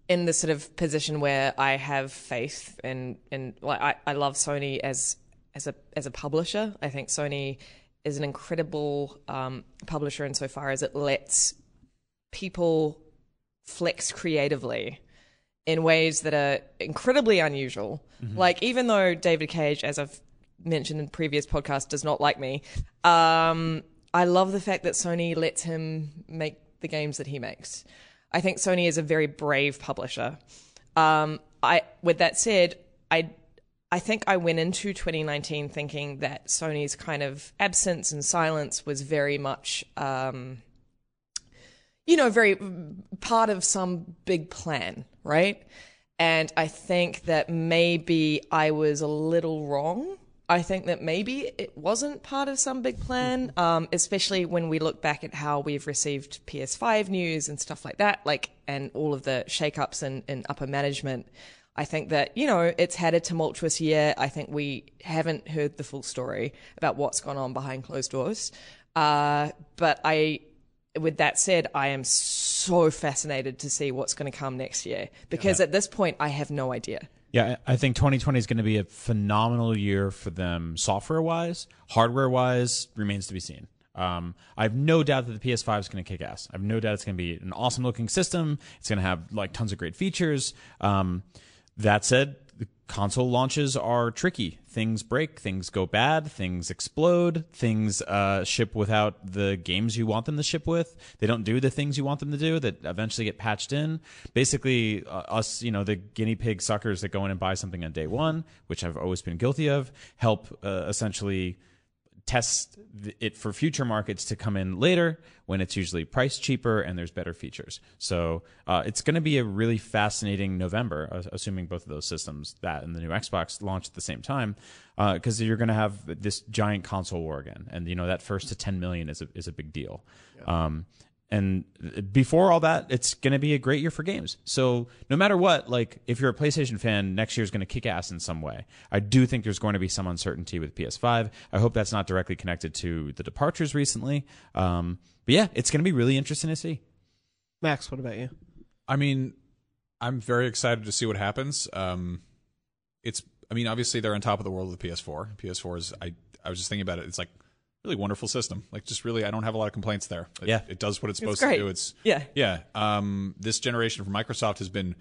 in the sort of position where I have faith and and like I, I love Sony as as a as a publisher. I think Sony is an incredible um, publisher insofar as it lets people flex creatively in ways that are incredibly unusual. Like even though David Cage, as I've mentioned in previous podcasts, does not like me, um, I love the fact that Sony lets him make the games that he makes. I think Sony is a very brave publisher. Um, I, with that said, I, I think I went into 2019 thinking that Sony's kind of absence and silence was very much. Um, you know, very part of some big plan, right? And I think that maybe I was a little wrong. I think that maybe it wasn't part of some big plan, um, especially when we look back at how we've received PS5 news and stuff like that, like, and all of the shakeups in, in upper management. I think that, you know, it's had a tumultuous year. I think we haven't heard the full story about what's gone on behind closed doors. Uh, but I, with that said, I am so fascinated to see what's going to come next year because at this point, I have no idea. Yeah, I think 2020 is going to be a phenomenal year for them software wise. Hardware wise remains to be seen. Um, I have no doubt that the PS5 is going to kick ass. I have no doubt it's going to be an awesome looking system. It's going to have like tons of great features. Um, that said, console launches are tricky. Things break, things go bad, things explode, things uh, ship without the games you want them to ship with. They don't do the things you want them to do that eventually get patched in. Basically, uh, us, you know, the guinea pig suckers that go in and buy something on day one, which I've always been guilty of, help uh, essentially test it for future markets to come in later when it's usually priced cheaper and there's better features. So uh, it's going to be a really fascinating November, uh, assuming both of those systems, that and the new Xbox, launch at the same time, because you're going to have this giant console war again, and you know that first to 10 million is a is a big deal. Um, and before all that, it's going to be a great year for games. So no matter what, like if you're a PlayStation fan, next year's going to kick ass in some way. I do think there's going to be some uncertainty with PS5. I hope that's not directly connected to the departures recently. Um, but yeah, it's going to be really interesting to see. Max, what about you? I mean, I'm very excited to see what happens. Um, it's, I mean, obviously they're on top of the world with PS4. PS4 is, I, I was just thinking about it. It's like really wonderful system. Like, just really, I don't have a lot of complaints there. It, Yeah. it does what it's supposed great. to do. It's Yeah. yeah. Um, this generation from Microsoft has been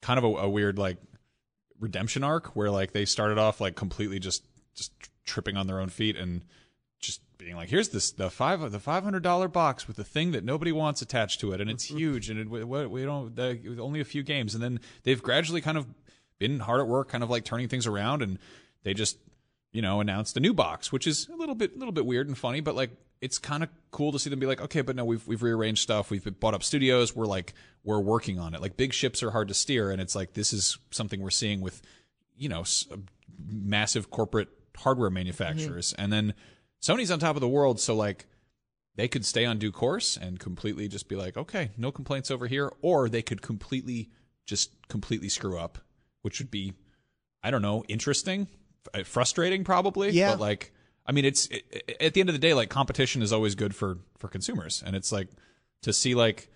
kind of a, a weird like redemption arc where like they started off like completely just just tripping on their own feet and just being like, here's this the five the five hundred dollar box with the thing that nobody wants attached to it, and it's huge, and it, we, we don't the, only a few games, and then they've gradually kind of been hard at work, kind of like turning things around, and they just you know announced a new box, which is a little bit a little bit weird and funny, but like it's kind of cool to see them be like, okay, but no, we've we've rearranged stuff, we've bought up studios, we're like we're working on it. Like big ships are hard to steer, and it's like this is something we're seeing with you know s- massive corporate hardware manufacturers, mm-hmm. and then Sony's on top of the world, so like they could stay on due course and completely just be like, okay, no complaints over here, or they could completely just completely screw up, which would be, I don't know, interesting, Uh, frustrating probably, Yeah. but like. I mean, it's it, it- at the end of the day, like competition is always good for for consumers, and it's like to see like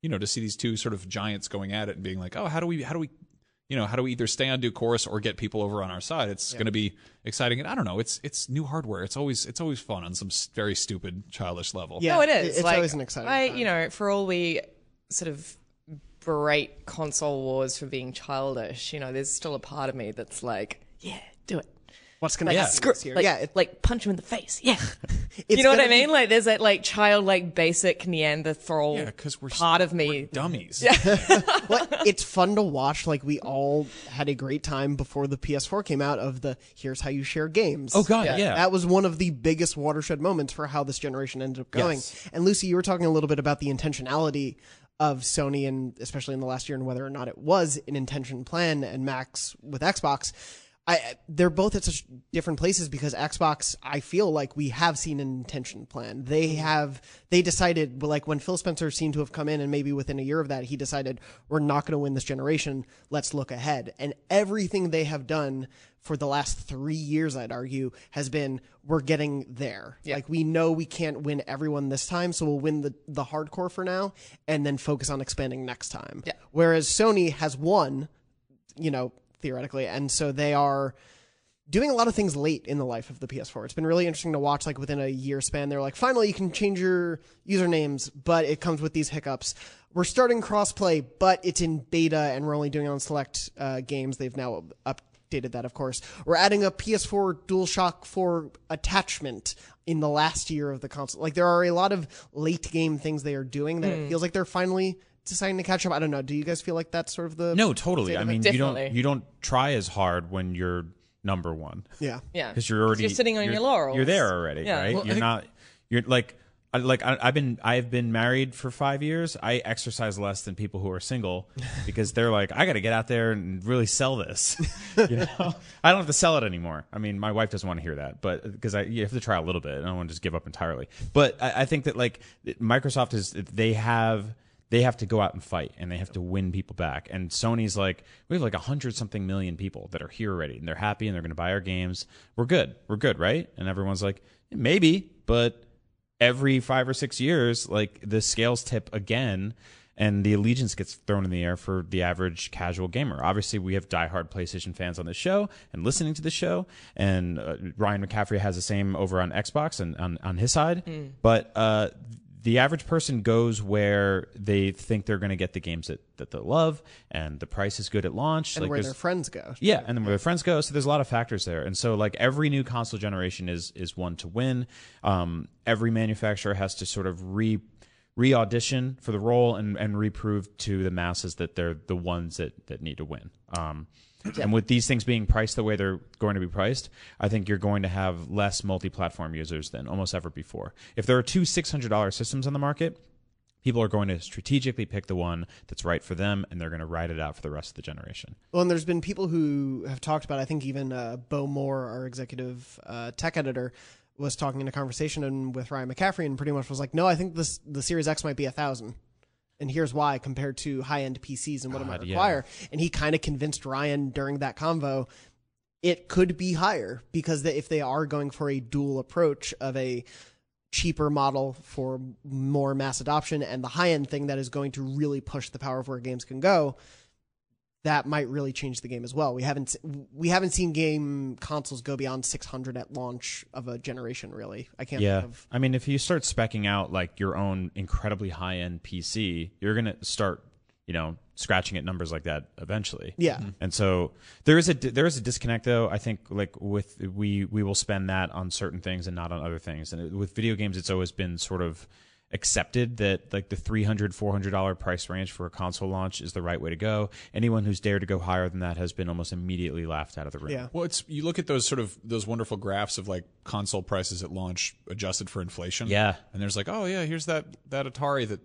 you know to see these two sort of giants going at it and being like, oh, how do we how do we you know how do we either stay on due course or get people over on our side? It's going to be exciting, and I don't know, it's it's new hardware. It's always it's always fun on some very stupid childish level. Yeah, no, it is. It's like, always an exciting. I, time. you know, for all we sort of berate console wars for being childish, you know, there's still a part of me that's like, yeah, do it. What's gonna Like, happen screw- this year? like, yeah, it, like punch him in the face. Yeah. you know what I mean? be- Like there's that like childlike basic Neanderthal Yeah, because we're s- part of we're me. dummies. well, it's fun to watch. Like we all had a great time before the PS4 came out. Of the here's how you share games. Oh, God, yeah. that was one of the biggest watershed moments for how this generation ended up going. Yes. And Lucy, you were talking a little bit about the intentionality of Sony, and especially in the last year, and whether or not it was an intention plan. And Max with Xbox. I, they're both at such different places because Xbox, I feel like we have seen an intention plan. They mm-hmm. have, they decided, like when Phil Spencer seemed to have come in and maybe within a year of that, he decided, we're not going to win this generation. Let's look ahead. And everything they have done for the last three years, I'd argue, has been, we're getting there. Like we know we can't win everyone this time, so we'll win the, the hardcore for now and then focus on expanding next time. Yeah. Whereas Sony has won you know, theoretically. And so they are doing a lot of things late in the life of the PS4. It's been really interesting to watch. Like within a year span, they're like, finally, you can change your usernames, but it comes with these hiccups. We're starting crossplay, but it's in beta, and we're only doing it on select uh, games. They've now updated that, of course. We're adding a PS4 DualShock 4 attachment in the last year of the console. Like there are a lot of late game things they are doing that it feels like they're finally deciding to catch up. I don't know. Do you guys feel like that's sort of the No, totally. I mean, you don't you don't try as hard when you're number one yeah. Yeah. because you're already you're sitting on you're- your laurels. You're there already, Yeah. right? Well, you're not. You're like. I, like I, I've been I've been married for five years. I exercise less than people who are single because they're like I got to get out there and really sell this. you know, I don't have to sell it anymore. I mean, my wife doesn't want to hear that, but because I you have to try a little bit. I don't want to just give up entirely. But I, I think that like Microsoft is they have they have to go out and fight and they have to win people back. And Sony's like, we have like a hundred something million people that are here already and they're happy and they're going to buy our games. We're good. We're good, right? And everyone's like, maybe, but every five or six years, like the scales tip again and the allegiance gets thrown in the air for the average casual gamer. Obviously, we have diehard PlayStation fans on the show and listening to the show, and uh, Ryan McCaffrey has the same over on Xbox and on, on his side. But uh, the average person goes where they think they're going to get the games that, that they love, and the price is good at launch. And like where their friends go. yeah, and then where their friends go. So there's a lot of factors there, and so like every new console generation is is one to win. Um, every manufacturer has to sort of re re audition for the role and and reprove to the masses that they're the ones that that need to win. Um, And with these things being priced the way they're going to be priced, I think you're going to have less multi-platform users than almost ever before. If there are two $600 systems on the market, people are going to strategically pick the one that's right for them and they're going to ride it out for the rest of the generation. Well, and there's been people who have talked about. I think even uh, Bo Moore, our executive uh, tech editor, was talking in a conversation and with Ryan McCaffrey, and pretty much was like, "No, I think this the Series X might be a thousand, and here's why compared to high end PCs and what it might God, yeah. require." And he kind of convinced Ryan during that convo it could be higher because if they are going for a dual approach of a cheaper model for more mass adoption and the high end thing that is going to really push the power of where games can go that might really change the game as well. We haven't we haven't seen game consoles go beyond 600 at launch of a generation really. I can't Yeah. think of I mean, if you start specking out like your own incredibly high end PC, you're going to start, you know, scratching at numbers like that eventually. Yeah. Mm-hmm. And so there is a there is a disconnect though. I think like with we we will spend that on certain things and not on other things. And with video games, it's always been sort of accepted that like the 300 400 dollar price range for a console launch is the right way to go anyone who's dared to go higher than that has been almost immediately laughed out of the room Yeah. Well, it's you look at those sort of those wonderful graphs of like console prices at launch adjusted for inflation. Yeah. and there's like, oh yeah, here's that that Atari that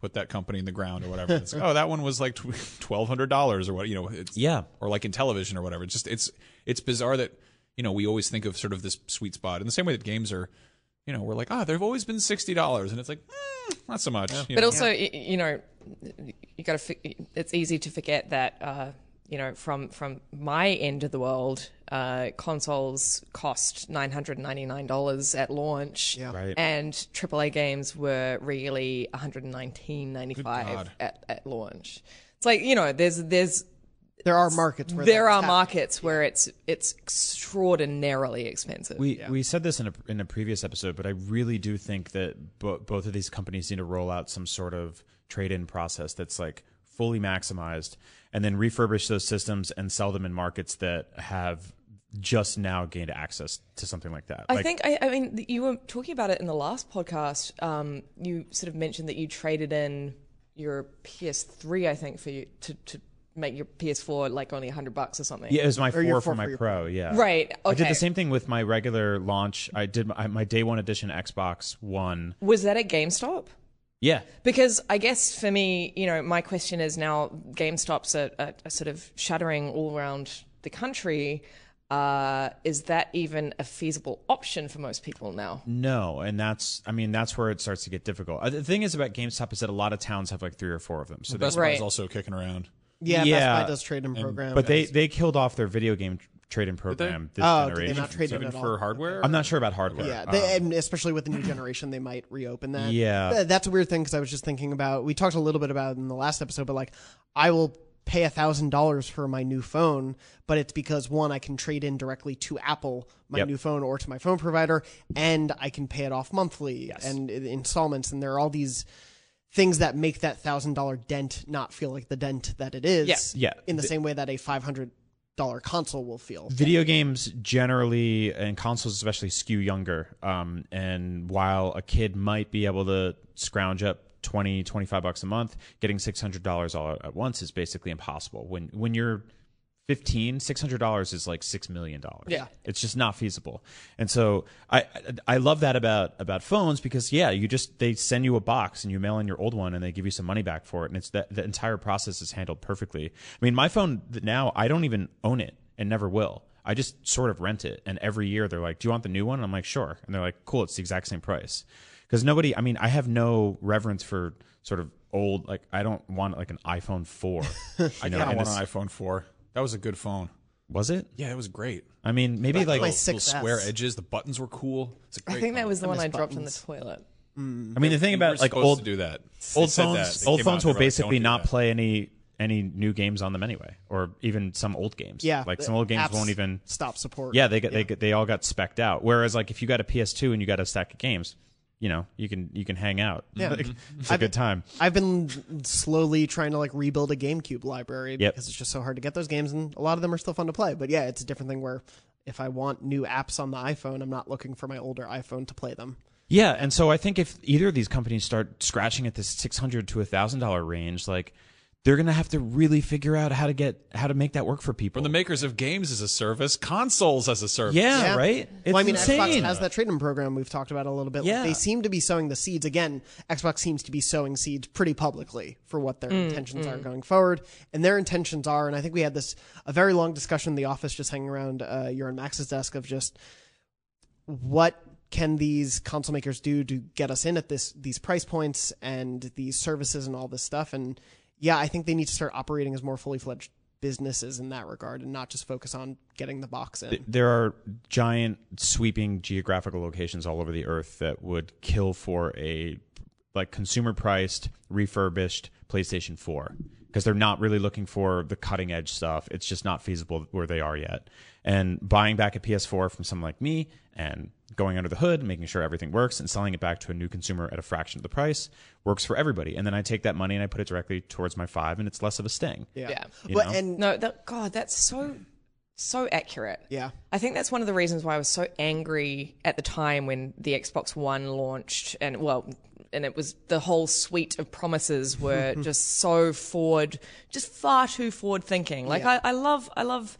put that company in the ground or whatever. It's like, oh, that one was like twelve hundred dollars or what? You know, it's, Yeah. or like in television or whatever. It's just it's it's bizarre that you know we always think of sort of this sweet spot in the same way that games are. You know, we're like, ah, they've always been sixty dollars, and it's like, mm, not so much. you But know? also, y you know, you got to. It's easy to forget that. Uh, you know, from from my end of the world, uh, consoles cost nine hundred ninety nine dollars at launch, Right. and AAA games were really one hundred nineteen ninety five God. at, at launch. It's like you know, there's there's there are markets where there are happening. markets where it's it's extraordinarily expensive. We we said this in a in a previous episode, but I really do think that bo- both of these companies need to roll out some sort of trade-in process that's like fully maximized, and then refurbish those systems and sell them in markets that have just now gained access to something like that. I Like, think I, I mean you were talking about it in the last podcast. Um, you sort of mentioned that you traded in your PS3, I think, for you to, to make your PS4 like only hundred bucks or something. yeah, it was my four four for my for your pro. Yeah, Right. Okay. I did the same thing with my regular launch. I did my, my day one edition Xbox One. Was that at GameStop? Yeah, Because I guess for me, you know, my question is now GameStops are, are, are sort of shuttering all around the country. Uh, is that even a feasible option for most people now? No, and that's I mean that's where it starts to get difficult. Uh, The thing is about GameStop is that a lot of towns have like three or four of them. So they, Best Buy Right. is also kicking around. Yeah, Yeah. Best Buy does trade in program. but they they killed off their video game trade-in program this Oh, did they generation. not trade Even in at for hardware. I'm not sure about hardware. Yeah, Um, and especially with the new generation, they might reopen that. Yeah. Th- that's a weird thing because I was just thinking about. We talked a little bit about it in the last episode, but like, I will pay a thousand dollars for my new phone, but it's because one, I can trade in directly to Apple my Yep. new phone or to my phone provider, and I can pay it off monthly and installments. And there are all these things that make that thousand dollar dent not feel like the dent that it is. Yeah. Yeah. In the same way that a five hundred dollar console will feel. video games generally and consoles especially skew younger um, and while a kid might be able to scrounge up 20 25 bucks a month getting $600 all at once is basically impossible when when you're 15 $600 is like 6 million dollars. Yeah. it's just not feasible. And so i i love that about about phones because yeah you just they send you a box and you mail in your old one and they give you some money back for it. And it's that the entire process is handled perfectly. I mean my phone now i don't even own it and never will. I just sort of rent it. And every year they're like do you want the new one? And i'm like sure. And they're like cool. It's the exact same price. Because nobody i mean i have no reverence for sort of old like i don't want like an iphone 4 I know, kind of and want it's- an iPhone 4. That was a good phone. was it Yeah, it was great. i mean maybe like my Little, six little square edges. The buttons were cool. It's a I great think that phone. was the one miss I dropped in the buttons. toilet. Mm-hmm. i mean the thing about like supposed old to do that. old They said that. phones They old came out phones and will they were like, basically "Don't do not that." play any any new games on them anyway or even some old games Yeah. like some old games apps won't even stop support. yeah they get they get they all got specked out whereas like if you got a ps2 and you got a stack of games you know you can you can hang out Yeah. Like, it's mm-hmm. a good time I've been slowly trying to like rebuild a GameCube library Yep. because it's just so hard to get those games, and a lot of them are still fun to play. But yeah, it's a different thing where if I want new apps on the iPhone, I'm not looking for my older iPhone to play them. yeah and so i think if either of these companies start scratching at this 600 to a thousand dollar range like they're gonna have to really figure out how to get how to make that work for people From the makers of games as a service, consoles as a service. yeah, Yeah. right it's well, I mean, insane. Xbox has that trade-in program we've talked about a little bit. Like, Yeah. they seem to be sowing the seeds again. Xbox seems to be sowing seeds pretty publicly for what their intentions are going forward, and their intentions are. And I think we had this a very long discussion in the office, just hanging around uh, your and Max's desk of just what can these console makers do to get us in at this these price points and these services and all this stuff and yeah i think they need to start operating as more fully fledged businesses in that regard and not just focus on getting the box in there are giant sweeping geographical locations all over the earth that would kill for a like consumer priced refurbished PlayStation 4 because they're not really looking for the cutting edge stuff. It's just not feasible where they are yet. And buying back a PS4 from someone like me and going under the hood, making sure everything works and selling it back to a new consumer at a fraction of the price works for everybody. And then I take that money and I put it directly towards my 5 and it's less of a sting. yeah, Yeah. You But- know? and No, that God, that's so so accurate. Yeah. I think that's one of the reasons why I was so angry at the time when the Xbox One launched and well and it was the whole suite of promises were just so forward just far too forward thinking. Like Yeah. I, I love I love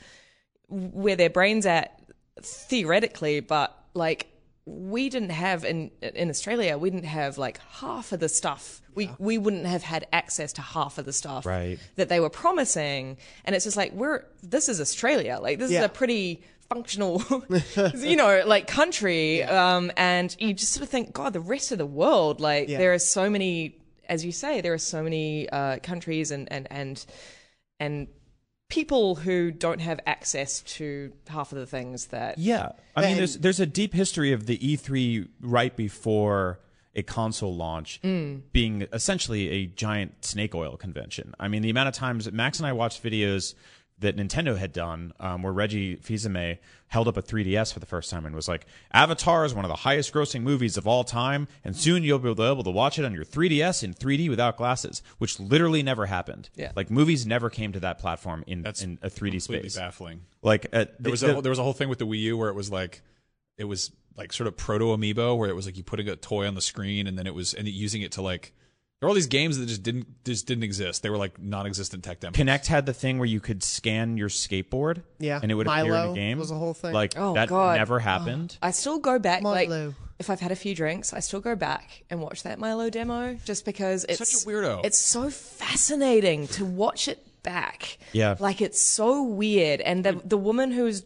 where their brains at theoretically, but like we didn't have in in Australia, we didn't have like half of the stuff. We we wouldn't have had access to half of the stuff Right. that they were promising. And it's just like we're this is Australia. Like this Yeah. is a pretty functional you know, like country. Um and you just sort of think, God, the rest of the world, like Yeah. there are so many as you say, there are so many uh countries and and and and people who don't have access to half of the things that Yeah, I mean, there's there's a deep history of the E3 right before a console launch mm. being essentially a giant snake oil convention. I mean, the amount of times Max and I watched videos that Nintendo had done, um, where Reggie Fils-Aimé held up a 3DS for the first time and was like, "Avatar is one of the highest-grossing movies of all time, and soon you'll be able to watch it on your 3DS in 3D without glasses," which literally never happened. Yeah. like movies never came to that platform in That's in a 3D completely space. baffling. Like uh, There was the- a there was a whole thing with the Wii U where it was like it was like sort of proto amiibo where it was like you putting a toy on the screen and then it was and using it to like there were all these games that just didn't just didn't exist. They were like non-existent tech demos. Kinect had the thing where you could scan your skateboard, Yeah. and it would appear in Milo the game. was a whole thing. Like Oh, that God. never happened. Oh. I still go back like if I've had a few drinks, I still go back and watch that Milo demo just because it's Such a weirdo. It's so fascinating to watch it back. Yeah. Like it's so weird and the the woman who's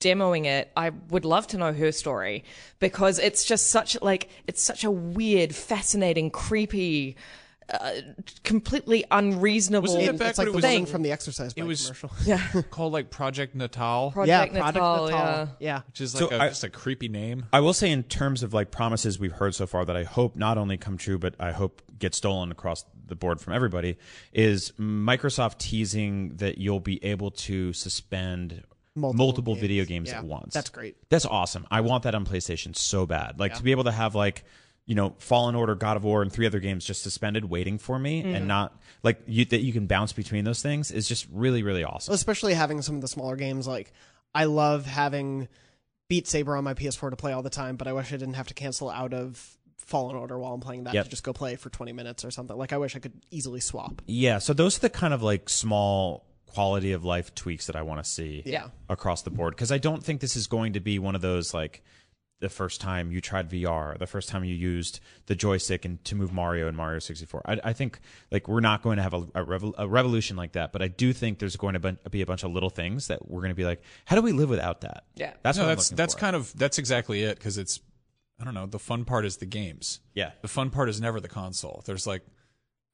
demoing it, I would love to know her story because it's just such like it's such a weird, fascinating, creepy uh, completely unreasonable Wasn't it back It's like when the it was one like- from the exercise bike it was- commercial. yeah, called like Project Natal, Project yeah, Project Natal, Natal. yeah. yeah. which is So like a, I- just a creepy name. I will say, in terms of like promises we've heard so far, that I hope not only come true, but I hope get stolen across the board from everybody, is Microsoft teasing that you'll be able to suspend Multiple multiple, games. video games Yeah, at once. that's great. That's awesome. I want that on PlayStation so bad. Like to be able to have like you know Fallen Order, God of War, and three other games just suspended, waiting for me, Mm-hmm. and not like you, that you can bounce between those things is just really really awesome. especially having some of the smaller games like i love having beat saber on my ps4 to play all the time but i wish i didn't have to cancel out of fallen order while i'm playing that Yep. to just go play for 20 minutes or something like i wish i could easily swap Yeah, so those are the kind of like small quality of life tweaks that I want to see Yeah. across the board because I don't think this is going to be one of those like the first time you tried VR, the first time you used the joystick and to move Mario and Mario 64. I, I think like we're not going to have a, a, revol- a revolution like that, but I do think there's going to be a bunch of little things that we're going to be like, how do we live without that? Yeah. that's no, what I'm that's that's for. kind of that's exactly it because it's I don't know. The fun part is the games. Yeah. The fun part is never the console. There's like,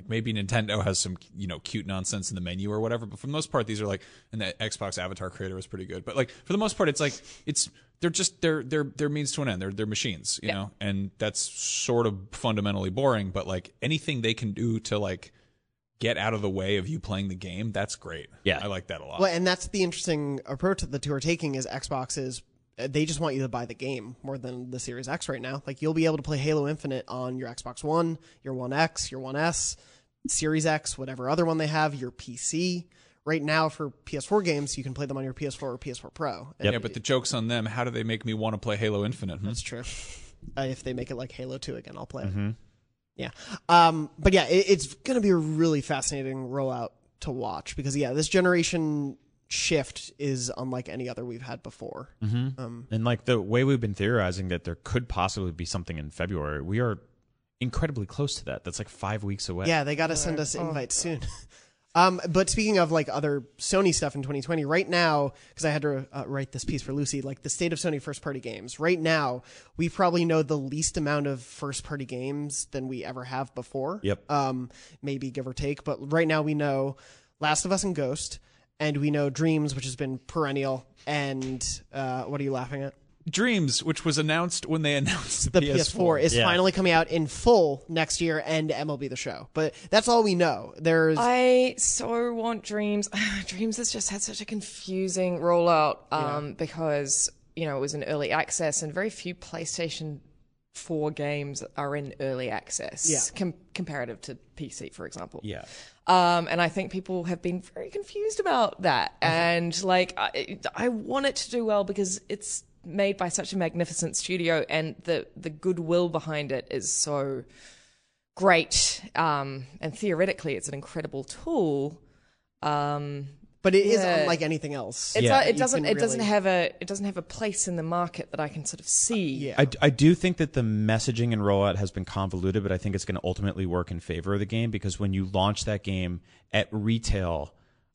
like maybe Nintendo has some you know cute nonsense in the menu or whatever, but for the most part, these are like, and the Xbox Avatar Creator was pretty good. But like for the most part, it's like it's they're just they're they're they're means to an end. They're they're machines, you know, and that's sort of fundamentally boring. But like anything they can do to like get out of the way of you playing the game, that's great. Yeah. I like that a lot. well and that's the interesting approach that the two are taking is xbox is uh, they just want you to buy the game more than the series x right now like you'll be able to play halo infinite on your xbox one your one x your one s series x whatever other one they have your pc right now for ps4 games you can play them on your ps4 or ps4 pro And yeah, but the joke's on them. How do they make me want to play Halo Infinite? hmm? That's true. Uh, if they make it like Halo 2 again, I'll play it. Mm-hmm. Yeah. Um, but yeah, it, it's going to be a really fascinating rollout to watch because, yeah, this generation shift is unlike any other we've had before. Mm-hmm. Um, And like the way we've been theorizing that there could possibly be something in February, we are incredibly close to that. That's like five weeks away. yeah, they got to send us invites soon. Um, but speaking of like other Sony stuff in 2020, right now, because I had to uh, write this piece for Lucy, like the state of Sony first party games. Right now, we probably know the least amount of first party games than we ever have before. Yep. Um, maybe give or take, but right now we know Last of Us and Ghost, and we know Dreams, which has been perennial. And uh, what are you laughing at? Dreams, which was announced when they announced The the, PS4, is Yeah. finally coming out in full next year, and MLB The Show. But that's all we know. There's I so want Dreams. Dreams has just had such a confusing rollout um, because you know it was in early access and very few PlayStation 4 games are in early access. Yeah. com- comparative to PC, for example. Yeah. Um, and I think people have been very confused about that. Uh-huh. And like, I, I want it to do well because it's made by such a magnificent studio, and the the goodwill behind it is so great. Um, and theoretically, it's an incredible tool. Um, but it is Yeah. unlike anything else. it's Yeah. not- You it doesn't. can It doesn't have a. It doesn't have a place in the market that I can sort of see. Yeah. I, I do think that the messaging and rollout has been convoluted, but I think it's going to ultimately work in favor of the game because when you launch that game at retail,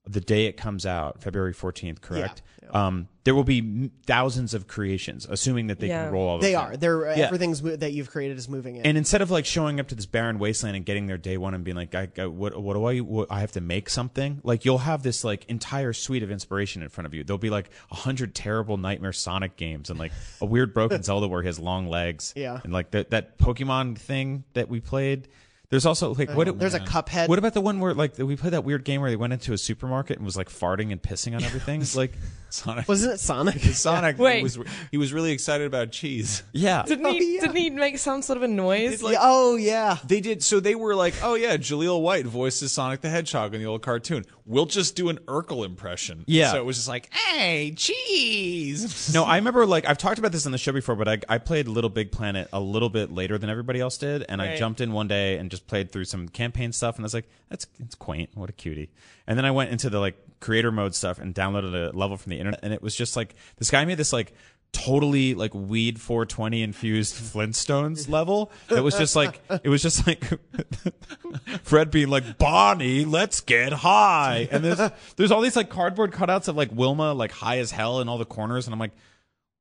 the day it comes out, February 14th, correct? Yeah. Um, there will be thousands of creations, assuming that they Yeah. can roll all those They out. are. They're Yeah. everything's mo- that you've created is moving in. And instead of like showing up to this barren wasteland and getting there day one and being like, I, I, what, what do I, what, I have to make something? Like you'll have this like entire suite of inspiration in front of you. There'll be like a hundred terrible Nightmare Sonic games and like a weird broken Zelda where he has long legs. Yeah. And like that, that Pokemon thing that we played. There's also like, what, oh, There's a Cuphead. what about the one where like we played that weird game where they went into a supermarket and was like farting and pissing on everything? like, Sonic. Wasn't it Sonic? Sonic Wait. was he was really excited about cheese. yeah. Didn't oh, he? Didn't he make some sort of a noise? Yeah, oh yeah. They did so they were like, oh yeah, Jaleel White voices Sonic the Hedgehog in the old cartoon. We'll just do an Urkel impression. Yeah. So it was just like, hey, cheese. No, I remember like I've talked about this on the show before, but I, I played Little Big Planet a little bit later than everybody else did, and I jumped in one day and just played through some campaign stuff, and I was like, that's it's quaint, what a cutie. And then I went into the like creator mode stuff and downloaded a level from the internet, and it was just like this guy made this like totally like weed 420 infused Flintstones level. It was just like it was just like Fred being like Bonnie, let's get high, and there's there's all these like cardboard cutouts of like Wilma like high as hell in all the corners, and I'm like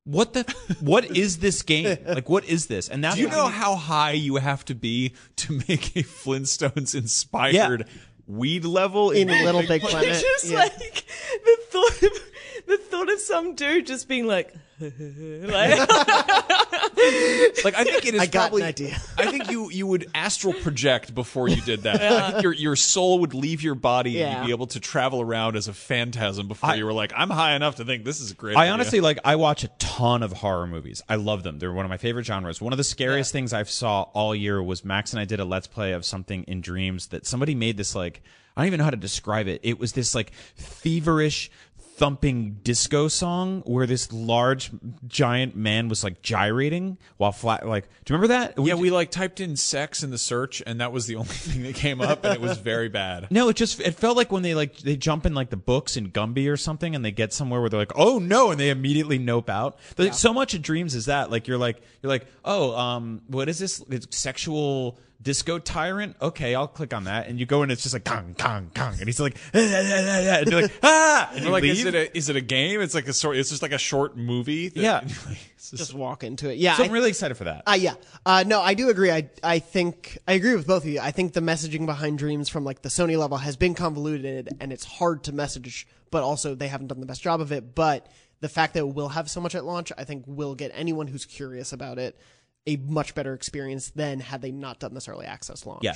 what the what is this game? Like what is this? And that's Do you know how high you have to be to make a Flintstones inspired Yeah. weed level In Little Big Planet. It's just yeah. like the thought of the thought of some dude just being like, like Like I think it is I got probably. an idea. I think you you would astral project before you did that. I think your your soul would leave your body and you'd be able to travel around as a phantasm before you were like, I'm high enough to think this is a great. I idea." honestly like I watch a ton of horror movies. I love them. They're one of my favorite genres. One of the scariest things I've saw all year was Max and I did a let's play of something in dreams that somebody made this like I don't even know how to describe it. It was this like feverish thumping disco song where this large giant man was like gyrating while flat like do you remember that? Yeah, we like typed in sex in the search, and that was the only thing that came up, and it was very bad. No, it just it felt like when they like they jump in like the books in Gumby or something, and they get somewhere where they're like, oh no, and they immediately nope out. Like, So much of dreams is that like you're like you're like oh um what is this it's sexual disco tyrant? Okay, I'll click on that, and you go and it's just like kong kong kong, and he's like ah, ah, ah, and you're like ah, and you Or like, is leave. it a is it a game? It's like a sort. It's just like a short movie. that- Yeah. it's just- Just walk into it. Yeah. so I- I'm really excited for that. Uh, yeah. Uh, no, I do agree. I I think I agree with both of you. I think the messaging behind Dreams from like the Sony level has been convoluted and it's hard to message, but also they haven't done the best job of it. But the fact that we'll have so much at launch, I think will get anyone who's curious about it a much better experience than had they not done this early access launch. Yeah.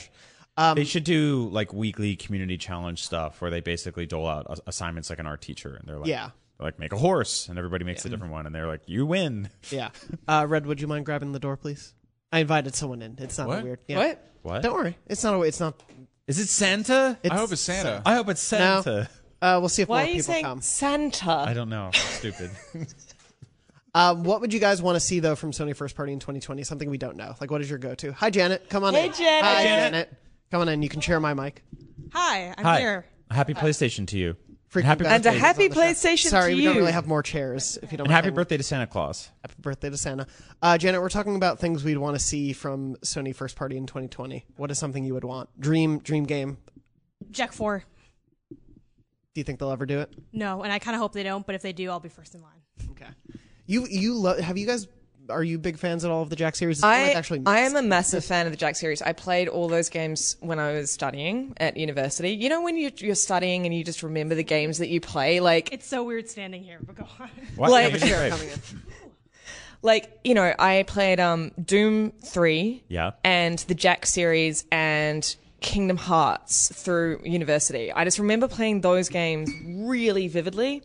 Um, they should do like weekly community challenge stuff where they basically dole out a- assignments like an art teacher, and they're like, Yeah. they're like make a horse, and everybody makes a different one, and they're like, you win. Yeah. Uh, Red, would you mind grabbing the door, please? I invited someone in. It's not What? weird. Yeah. what? What Don't worry. It's not. A, it's not. is it Santa? It's, I hope it's Santa. I hope it's Santa. Uh, we'll see if Why more are you people saying come. Santa? I don't know. Stupid. Um, what would you guys want to see though from Sony first party in 2020? Something we don't know. Like, what is your go-to? Hi, Janet. Come on Hey, in. Janet. Hi, Hi, Janet. Come on in. You can share my mic. Hi, I'm Hi. here. Happy PlayStation to you. Freaking happy and a happy on show. PlayStation Sorry, to we you. don't really have more chairs. If you don't. And mind. happy birthday to Santa Claus. Happy birthday to Santa. Uh, Janet, we're talking about things we'd want to see from Sony first party in 2020. What is something you would want? Dream, dream game. Jak 4. Do you think they'll ever do it? No, and I kind of hope they don't, but if they do, I'll be first in line. Okay. You you lo- have you guys are you big fans at all of the Jak series? It's I, like actually I am a massive fan of the Jak series. I played all those games when I was studying at university. You know, when you're, you're studying and you just remember the games that you play, like It's so weird standing here, but go on. What? Like- Yeah, you're right. coming in. like you know, I played um, Doom three, Yeah. and the Jack series and Kingdom Hearts through university. I just remember playing those games really vividly,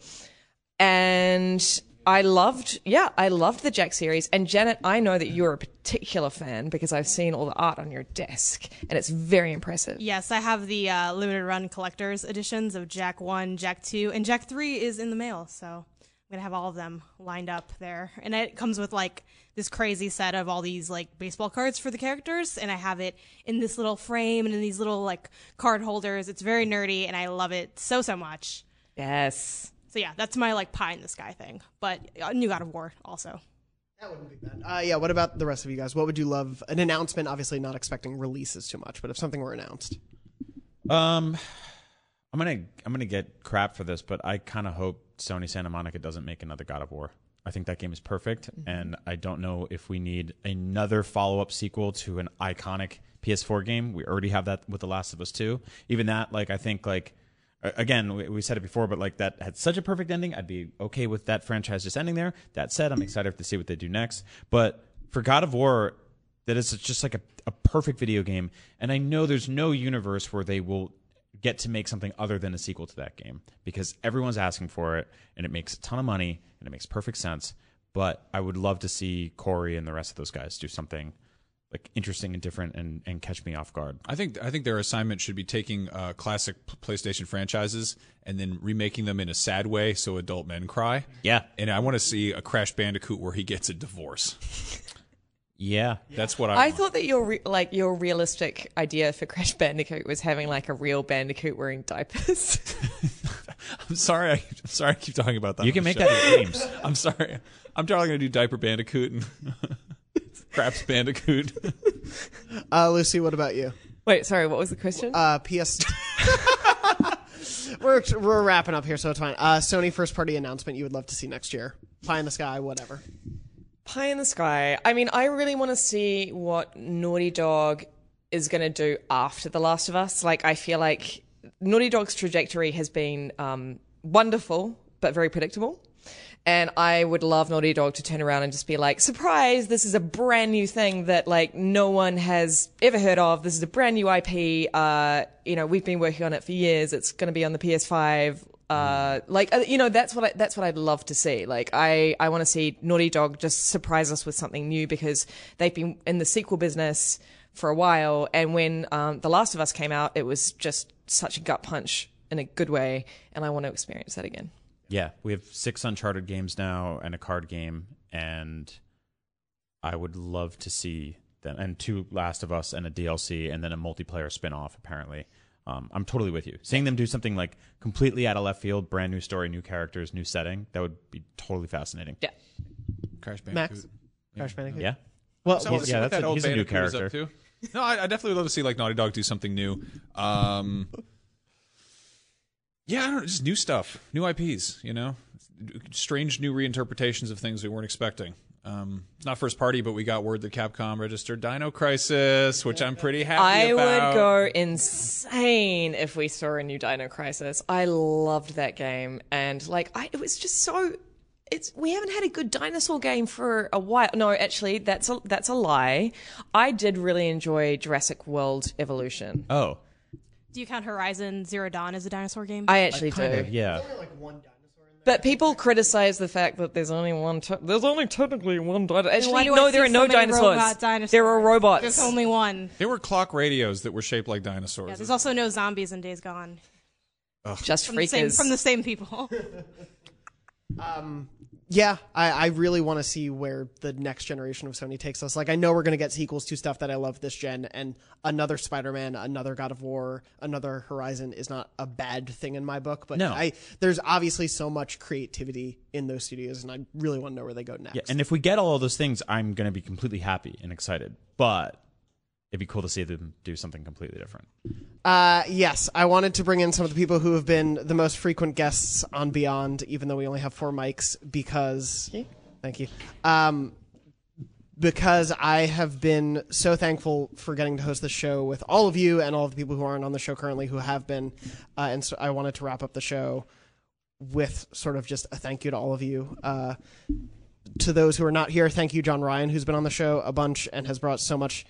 and I loved, yeah, I loved the Jak series. And Janet, I know that you're a particular fan because I've seen all the art on your desk, and it's very impressive. Yes, I have the uh, limited run collector's editions of Jak 1, Jak 2, and Jak 3 is in the mail, so I'm going to have all of them lined up there. And it comes with like this crazy set of all these like baseball cards for the characters, and I have it in this little frame and in these little like card holders. It's very nerdy, and I love it so, so much. Yes. So yeah, that's my like pie in the sky thing. But uh, New God of War also. That wouldn't be bad. Uh, yeah. What about the rest of you guys? What would you love? An announcement. Obviously, not expecting releases too much, but if something were announced, Um, I'm gonna I'm gonna get crap for this, but I kind of hope Sony Santa Monica doesn't make another God of War. I think that game is perfect, and I don't know if we need another follow up sequel to an iconic PS4 game. We already have that with The Last of Us 2. Even that, like, I think, like, a- again, we, we said it before, but like that had such a perfect ending. I'd be okay with that franchise just ending there. That said, I'm excited to see what they do next. But for God of War, that is just like a, a perfect video game. And I know there's no universe where they will get to make something other than a sequel to that game because everyone's asking for it and it makes a ton of money and it makes perfect sense. But I would love to see Cory and the rest of those guys do something like interesting and different and, and catch me off guard. I think I think their assignment should be taking uh, classic PlayStation franchises and then remaking them in a sad way so adult men cry. Yeah. And I want to see a Crash Bandicoot where he gets a divorce. Yeah. That's what I. I want. thought that your re- like your realistic idea for Crash Bandicoot was having like a real Bandicoot wearing diapers. I'm sorry. I, I'm sorry. I keep talking about that. You can make show. that in games. I'm sorry. I'm probably gonna do Diaper Bandicoot and Craps Bandicoot. uh, Lucy, what about you? Wait, sorry, what was the question? Uh, PS. we're we're wrapping up here, so it's fine. Uh, Sony first party announcement you would love to see next year. Pie in the sky, whatever. pie in the sky. I mean, I really want to see what Naughty Dog is going to do after The Last of Us. Like, I feel like Naughty Dog's trajectory has been um, wonderful, but very predictable. And I would love Naughty Dog to turn around and just be like, surprise, this is a brand new thing that like no one has ever heard of. This is a brand new IP. Uh, you know, we've been working on it for years. It's going to be on the PS5. Uh, like, uh, you know, that's what I, that's what I'd love to see. Like, I, I want to see Naughty Dog just surprise us with something new because they've been in the sequel business for a while. And when, um, The Last of Us came out, it was just such a gut punch in a good way. And I want to experience that again. Yeah, we have six Uncharted games now and a card game, and I would love to see them and two Last of Us and a DLC and then a multiplayer spin-off. Apparently, um, I'm totally with you. Seeing them do something like completely out of left field, brand new story, new characters, new setting, that would be totally fascinating. Yeah. Crash Bandicoot. Max, Crash Bandicoot. Yeah, Well, So I wanna yeah, that's that a- old he's a new Bandicoot character. to. No, I, I definitely would love to see like Naughty Dog do something new. Um, yeah, I don't know, just new stuff, new IPs. You know, strange new reinterpretations of things we weren't expecting. Um, it's not first party, but we got word that Capcom registered Dino Crisis, which I'm pretty happy about. I about. would go insane if we saw a new Dino Crisis. I loved that game, and like, I it was just so. It's we haven't had a good dinosaur game for a while. No, actually, that's a that's a lie. I did really enjoy Jurassic World Evolution. Oh, Do you count Horizon Zero Dawn as a dinosaur game? I actually kind do. of. Yeah, But people criticize the fact that there's only one. T- there's only technically one dinosaur. Actually, do I no, see there are so no many dinosaurs. robot dinosaurs? There are robots. There's only one. There were clock radios that were shaped like dinosaurs. Yeah, there's also no zombies in Days Gone. just From the, same, freakers. from the same people. yeah, I, I really want to see where the next generation of Sony takes us. Like, I know we're going to get sequels to stuff that I love this gen, and another Spider-Man, another God of War, another Horizon is not a bad thing in my book. But No. I there's obviously so much creativity in those studios, and I really want to know where they go next. yeah. And if we get all of those things, I'm going to be completely happy and excited. But it'd be cool to see them do something completely different. Uh, yes, I wanted to bring in some of the people who have been the most frequent guests on Beyond, even though we only have four mics, because thank you. Um, because I have been so thankful for getting to host the show with all of you and all of the people who aren't on the show currently who have been, uh, and so I wanted to wrap up the show with sort of just a thank you to all of you. Uh, to those who are not here, thank you, John Ryan, who's been on the show a bunch and has brought so much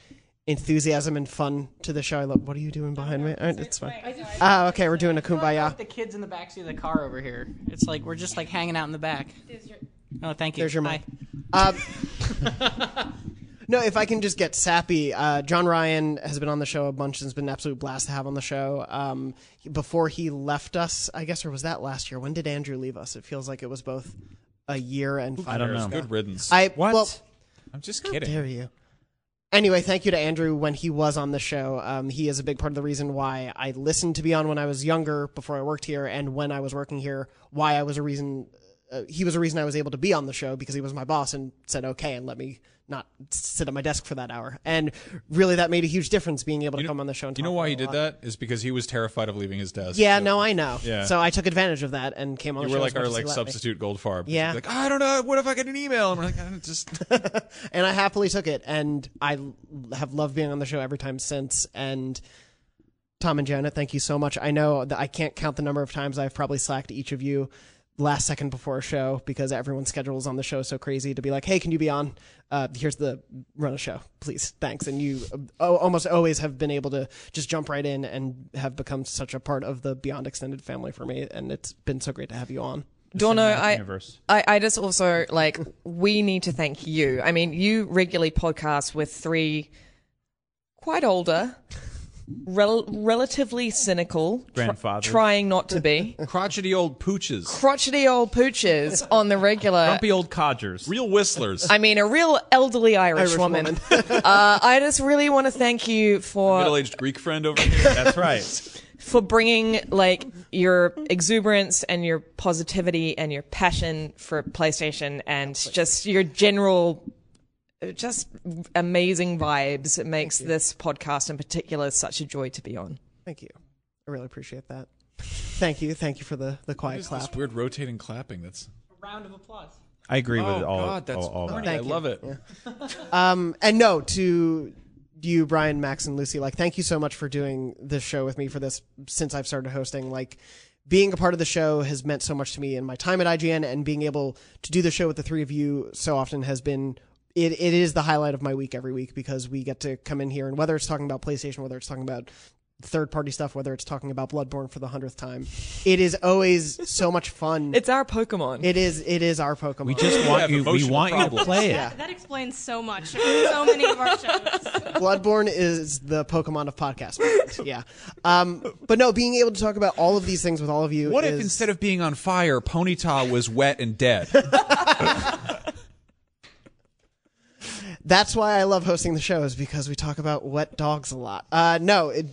enthusiasm and fun to the show. I love. What are you doing behind me? Uh, It's fine. Ah, okay, we're doing a kumbaya. The kids in the backseat of the car over here. It's like we're just like hanging out in the back. Oh, thank you. There's your mic. Um, no, if I can just get sappy, uh, John Ryan has been on the show a bunch. and It's been an absolute blast to have on the show. Um, before he left us, I guess, or was that last year? When did Andrew leave us? It feels like it was both a year and five I don't years know. ago. Good riddance. I What? well, I'm just how kidding. dare you? Anyway, thank you to Andrew when he was on the show. Um, he is a big part of the reason why I listened to Beyond when I was younger, before I worked here, and when I was working here. Why I was a reason. Uh, he was a reason I was able to be on the show because he was my boss and said okay and let me not sit at my desk for that hour. And really, that made a huge difference being able to come on the show. And talk. You know why he did lot. that? Is because he was terrified of leaving his desk. Yeah, So no, I know. Yeah. So I took advantage of that and came on. You the were show like as our much as he like substitute Goldfarb. Yeah. Like I don't know. What if I get an email? And we're like, I don't just. and I happily took it, and I have loved being on the show every time since. And Tom and Janet, thank you so much. I know that I can't count the number of times I've probably slacked each of you last second before a show because everyone's schedules on the show so crazy to be like, hey, can you be on? Uh, here's the run a show, please, thanks. And you uh, almost always have been able to just jump right in and have become such a part of the Beyond Extended family for me, and it's been so great to have you on. Dorno, I. I, I just also like we need to thank you. I mean, you regularly podcast with three quite older, rel- relatively cynical, tr- trying not to be crotchety old pooches. crotchety old pooches on the regular. Grumpy old codgers. Real whistlers. I mean, a real elderly Irish, Irish woman. woman. uh, I just really want to thank you for Middle-aged Greek friend over here. That's right. for bringing like your exuberance and your positivity and your passion for PlayStation and just your general just amazing vibes. It makes this podcast in particular such a joy to be on. Thank you. I really appreciate that. Thank you. Thank you for the, the quiet What is clap. this weird rotating clapping? That's A round of applause. I agree with Oh all. God, that's all, all that. I Thank you. love it. Um, and no, to you, Brian, Max, and Lucy, like, thank you so much for doing this show with me for this since I've started hosting. Like, being a part of the show has meant so much to me in my time at IGN, and being able to do the show with the three of you so often has been. It, it is the highlight of my week every week because we get to come in here and whether it's talking about PlayStation, whether it's talking about third party stuff, whether it's talking about Bloodborne for the hundredth time, it is always so much fun. It's our Pokemon. it is it is our Pokemon. We just want have you. We emotional want you to play it. Yeah. That explains so much. So many of our shows. Bloodborne is the Pokemon of podcast. yeah. Um, but no, being able to talk about all of these things with all of you. What if instead of being on fire, Ponyta was wet and dead? That's why I love hosting the show is because we talk about wet dogs a lot. Uh, no, it,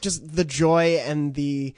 just the joy and the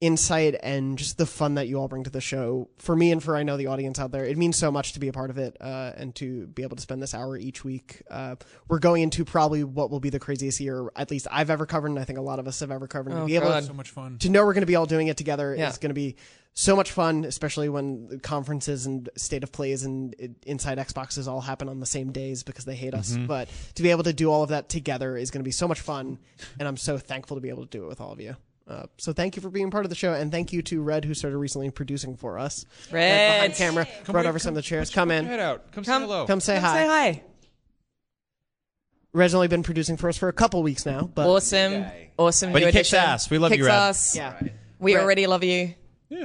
insight and just the fun that you all bring to the show for me and for I know the audience out there. It means so much to be a part of it uh, and to be able to spend this hour each week. Uh, we're going into probably what will be the craziest year at least I've ever covered, and I think a lot of us have ever covered. and to Oh, be able God. to so much fun. to know we're going to be all doing it together Yeah. is going to be so much fun, especially when conferences and state of plays and uh, inside Xboxes all happen on the same days because they hate us. But to be able to do all of that together is going to be so much fun, and I'm so thankful to be able to do it with all of you. Uh, so thank you for being part of the show, and thank you to Red who started recently producing for us. Red. behind camera, brought over some of the chairs. Come in, Head out. Come, say hello. come say Come hi. say hi. Red's only been producing for us for a couple weeks now, but Awesome. Awesome. But new he kicks addition. ass. We love you, Red. ass. yeah. We Red. already love you.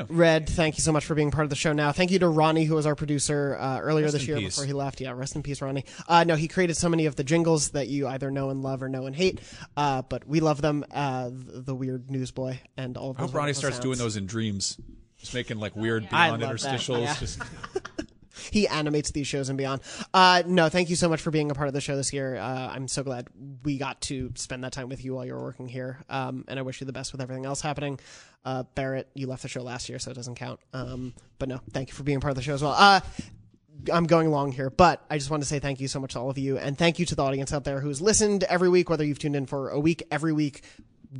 Red, thank you so much for being part of the show now. Thank you to Ronnie, who was our producer uh, earlier Rest this year peace. before he left. Yeah, rest in peace, Ronnie. Uh, no, he created so many of the jingles that you either know and love or know and hate, uh, but we love them. Uh, the, the weird newsboy and all of I those hope Ronnie starts doing those in dreams. Just making like weird beyond interstitials. yeah. Just he animates these shows and beyond. Uh, no, thank you so much for being a part of the show this year. Uh, I'm so glad we got to spend that time with you while you were working here. Um, and I wish you the best with everything else happening. Uh, Barrett, you left the show last year, so it doesn't count. Um, but no, thank you for being part of the show as well. Uh, I'm going long here, but I just want to say thank you so much to all of you, and thank you to the audience out there who's listened every week, whether you've tuned in for a week, every week,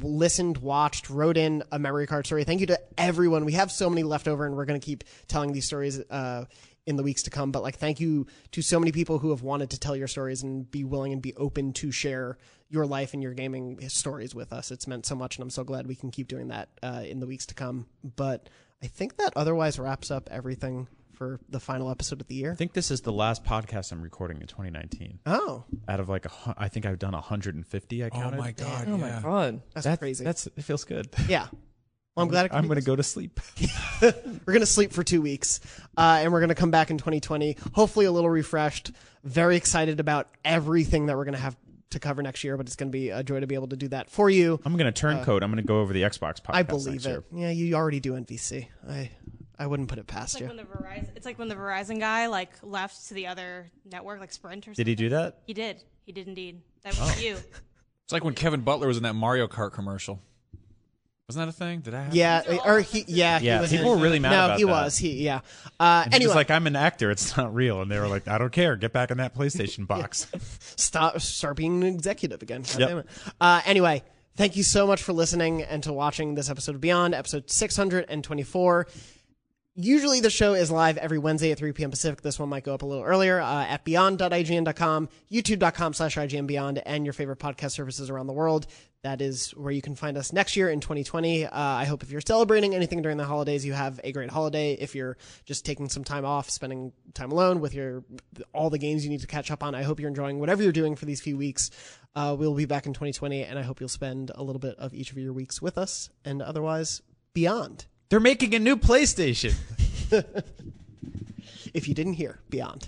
listened, watched, wrote in a memory card story. Thank you to everyone. We have so many left over, and we're going to keep telling these stories uh, in the weeks to come. But like, thank you to so many people who have wanted to tell your stories and be willing and be open to share your life and your gaming stories with us. It's meant so much, and I'm so glad we can keep doing that uh, in the weeks to come. But I think that otherwise wraps up everything for the final episode of the year. I think this is the last podcast I'm recording in 2019. Oh, Out of like a, hu- I think I've done 150. I counted. oh my god. Oh yeah. my god. that's That- crazy. That's it feels good. yeah. Well, I'm glad it I'm going to go to sleep. We're gonna sleep for two weeks, uh, and we're gonna come back in 2020, hopefully a little refreshed. Very excited about everything that we're gonna have to cover next year, but it's gonna be a joy to be able to do that for you. I'm going to turncoat. I'm going to go over the Xbox podcast. I believe next it. year. Yeah, you already do NVC. I I wouldn't put it past It's you. when the Verizon. It's like when the Verizon guy like left to the other network, like Sprint or something. Did he do that? He did. He did indeed. That was you. It's like when Kevin Butler was in that Mario Kart commercial. Wasn't that a thing? Did I have Yeah, or he, yeah, he Yeah, was people in- were really mad No, about he that. was. He, yeah. Uh, And he was like, I'm an actor. It's not real. And they were like, I don't care. Get back in that PlayStation box. stop start being an executive again. God Yep. Uh, anyway, thank you so much for listening and to watching this episode of Beyond, episode 624. Usually the show is live every Wednesday at 3 p.m. Pacific. This one might go up a little earlier uh, at beyond.ign.com, youtube.com slash IGN Beyond, and your favorite podcast services around the world. That is where you can find us next year in 2020. Uh, I hope if you're celebrating anything during the holidays, you have a great holiday. If you're just taking some time off, spending time alone with your all the games you need to catch up on, I hope you're enjoying whatever you're doing for these few weeks. Uh, we'll be back in 2020, and I hope you'll spend a little bit of each of your weeks with us, and otherwise, beyond. They're making a new PlayStation. If you didn't hear, beyond.